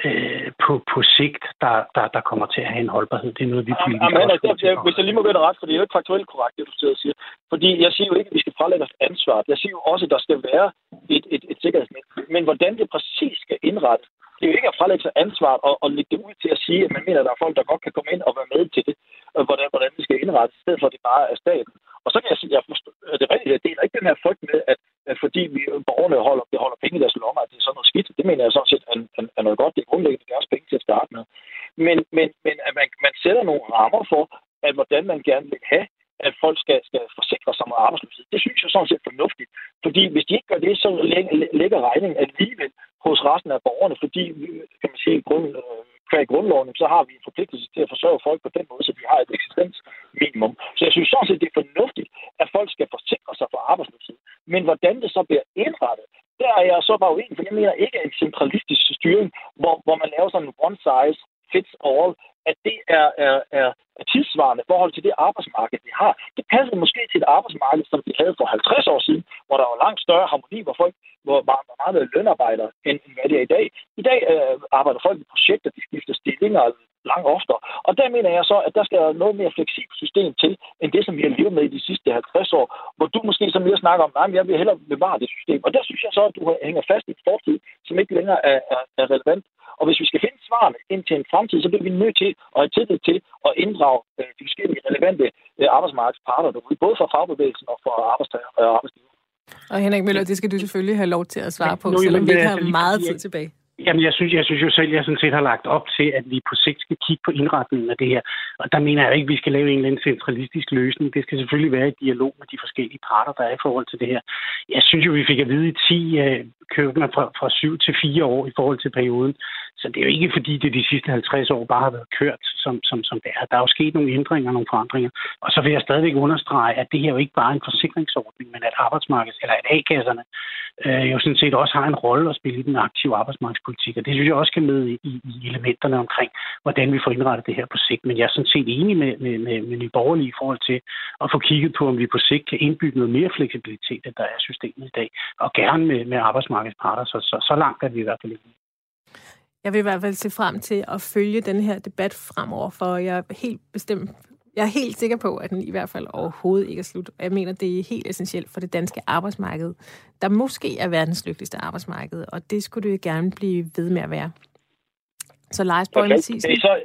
øh, på, på sigt, der, der, der kommer til at have en holdbarhed. Det er noget, vi bliver Jamen, altså, jeg, Hvis jeg lige må gøre ret, for det er jo ikke faktuelt korrekt, det du siger. Fordi jeg siger jo ikke, at vi skal frelægge os ansvar. Jeg siger jo også, at der skal være et, et, et sikkerhedsnet. Men hvordan det præcis skal indrettes, det er jo ikke at frelægge sig ansvar og, og lægge det ud til at sige, at man mener, at der er folk, der godt kan komme ind og være med til det, og hvordan, hvordan det skal indrettes, i stedet for at det bare er staten. Og så kan jeg sige, at jeg forstår, at det rigtige, jeg deler ikke den her frygt med, at, at fordi vi borgerne holder, vi holder penge i deres lommer, at det er sådan noget skidt. Det mener jeg sådan set er, er, er noget godt. Det er grundlæggende deres penge til at starte med. Men, men, men at man, man sætter nogle rammer for, at hvordan man gerne vil have, at folk skal, skal forsikre sig mod arbejdsløshed. Det synes jeg sådan set fornuftigt. Fordi hvis de ikke gør det, så lægger regningen alligevel hos resten af borgerne, fordi, kan man sige, grund, øh, i grundloven, så har vi en forpligtelse til at forsørge folk på den måde, så vi har et eksistensminimum. Så jeg synes sådan set, det er fornuftigt, at folk skal forsikre sig for arbejdsløshed. Men hvordan det så bliver indrettet, der er jeg så bare uenig, for jeg mener ikke en centralistisk styring, hvor, hvor man laver sådan en one size fits all, at det er, er, er, er tidsvarende i forhold til det arbejdsmarked, vi har. Det passer måske til et arbejdsmarked, som vi havde for 50 år siden, hvor der var langt større harmoni, hvor folk var, var meget lønarbejdere, end, hvad det er i dag. I dag øh, arbejder folk i projekter, de skifter stillinger øh, langt oftere. Og der mener jeg så, at der skal noget mere fleksibelt system til, end det, som vi har levet med i de sidste 50 år, hvor du måske så mere snakker om, nej, jeg vil hellere bevare det system. Og der synes jeg så, at du hænger fast i et fortid, som ikke længere er, er, er relevant. Og hvis vi skal finde svarene ind til en fremtid, så bliver vi nødt til at have tillid til at inddrage øh, de forskellige relevante øh, arbejdsmarkedsparter derude, både fra fagbevægelsen og fra arbejdstager og arbejdsgiver. Og Henrik Møller, det skal du selvfølgelig have lov til at svare på, selvom vi ikke har meget tid tilbage. Jamen, jeg synes, jeg synes jo selv, jeg sådan set har lagt op til, at vi på sigt skal kigge på indretningen af det her. Og der mener jeg ikke, at vi skal lave en eller anden centralistisk løsning. Det skal selvfølgelig være i dialog med de forskellige parter, der er i forhold til det her. Jeg synes jo, vi fik at vide i 10 uh, fra, fra 7 til 4 år i forhold til perioden. Så det er jo ikke, fordi det de sidste 50 år bare har været kørt, som, som, som det er. Der er jo sket nogle ændringer, nogle forandringer. Og så vil jeg stadigvæk understrege, at det her jo ikke bare er en forsikringsordning, men at arbejdsmarkedet, eller at A-kasserne, øh, jo sådan set også har en rolle at spille i den aktive arbejdsmarkedspolitik. Og det synes jeg også skal med i, i elementerne omkring, hvordan vi får indrettet det her på sigt. Men jeg er sådan set enig med, med, med, med Nye Borgerlige i forhold til at få kigget på, om vi på sigt kan indbygge noget mere fleksibilitet, end der er systemet i dag. Og gerne med, med arbejdsmarkedets parter. Så, så, så langt er vi i hvert fald ikke. Jeg vil i hvert fald se frem til at følge den her debat fremover, for jeg er helt bestemt jeg er helt sikker på, at den i hvert fald overhovedet ikke er slut. Jeg mener, det er helt essentielt for det danske arbejdsmarked, der måske er verdens lykkeligste arbejdsmarked, og det skulle det gerne blive ved med at være. Så Lars Bøge okay. Mathisen... Så,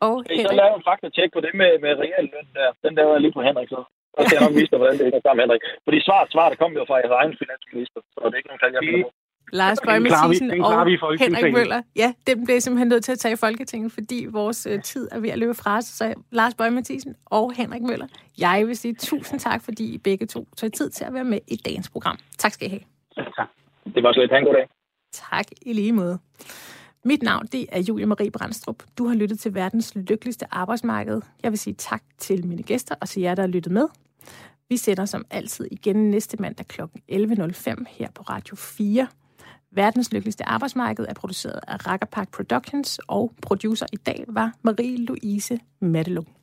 og kan I så lave en faktatjek på det med, med realløn der? Den laver jeg lige på Henrik så. Og skal jeg nok vise dig, hvordan det hænger sammen, Henrik. Fordi svaret, svaret kom jo fra jeres egen finansminister, så det er ikke nogen tal, jeg det, Lars Bøge Mathisen og Henrik Møller. Ja, den blev simpelthen nødt til at tage i Folketinget, fordi vores uh, tid er ved at løbe fra os. Så Lars Bøge Mathisen og Henrik Møller, jeg vil sige tusind tak, fordi I begge to tog tid til at være med i dagens program. Tak skal I have. Det var slet. Ha' en god dag. Tak i lige måde. Mit navn det er Julie Marie Brandstrup. Du har lyttet til verdens lykkeligste arbejdsmarked. Jeg vil sige tak til mine gæster og til jer, der har lyttet med. Vi sender som altid igen næste mandag kl. 11.05 her på Radio 4. Verdens lykkeligste arbejdsmarked er produceret af Rackerpark Productions, og producer i dag var Marie-Louise Mattelung.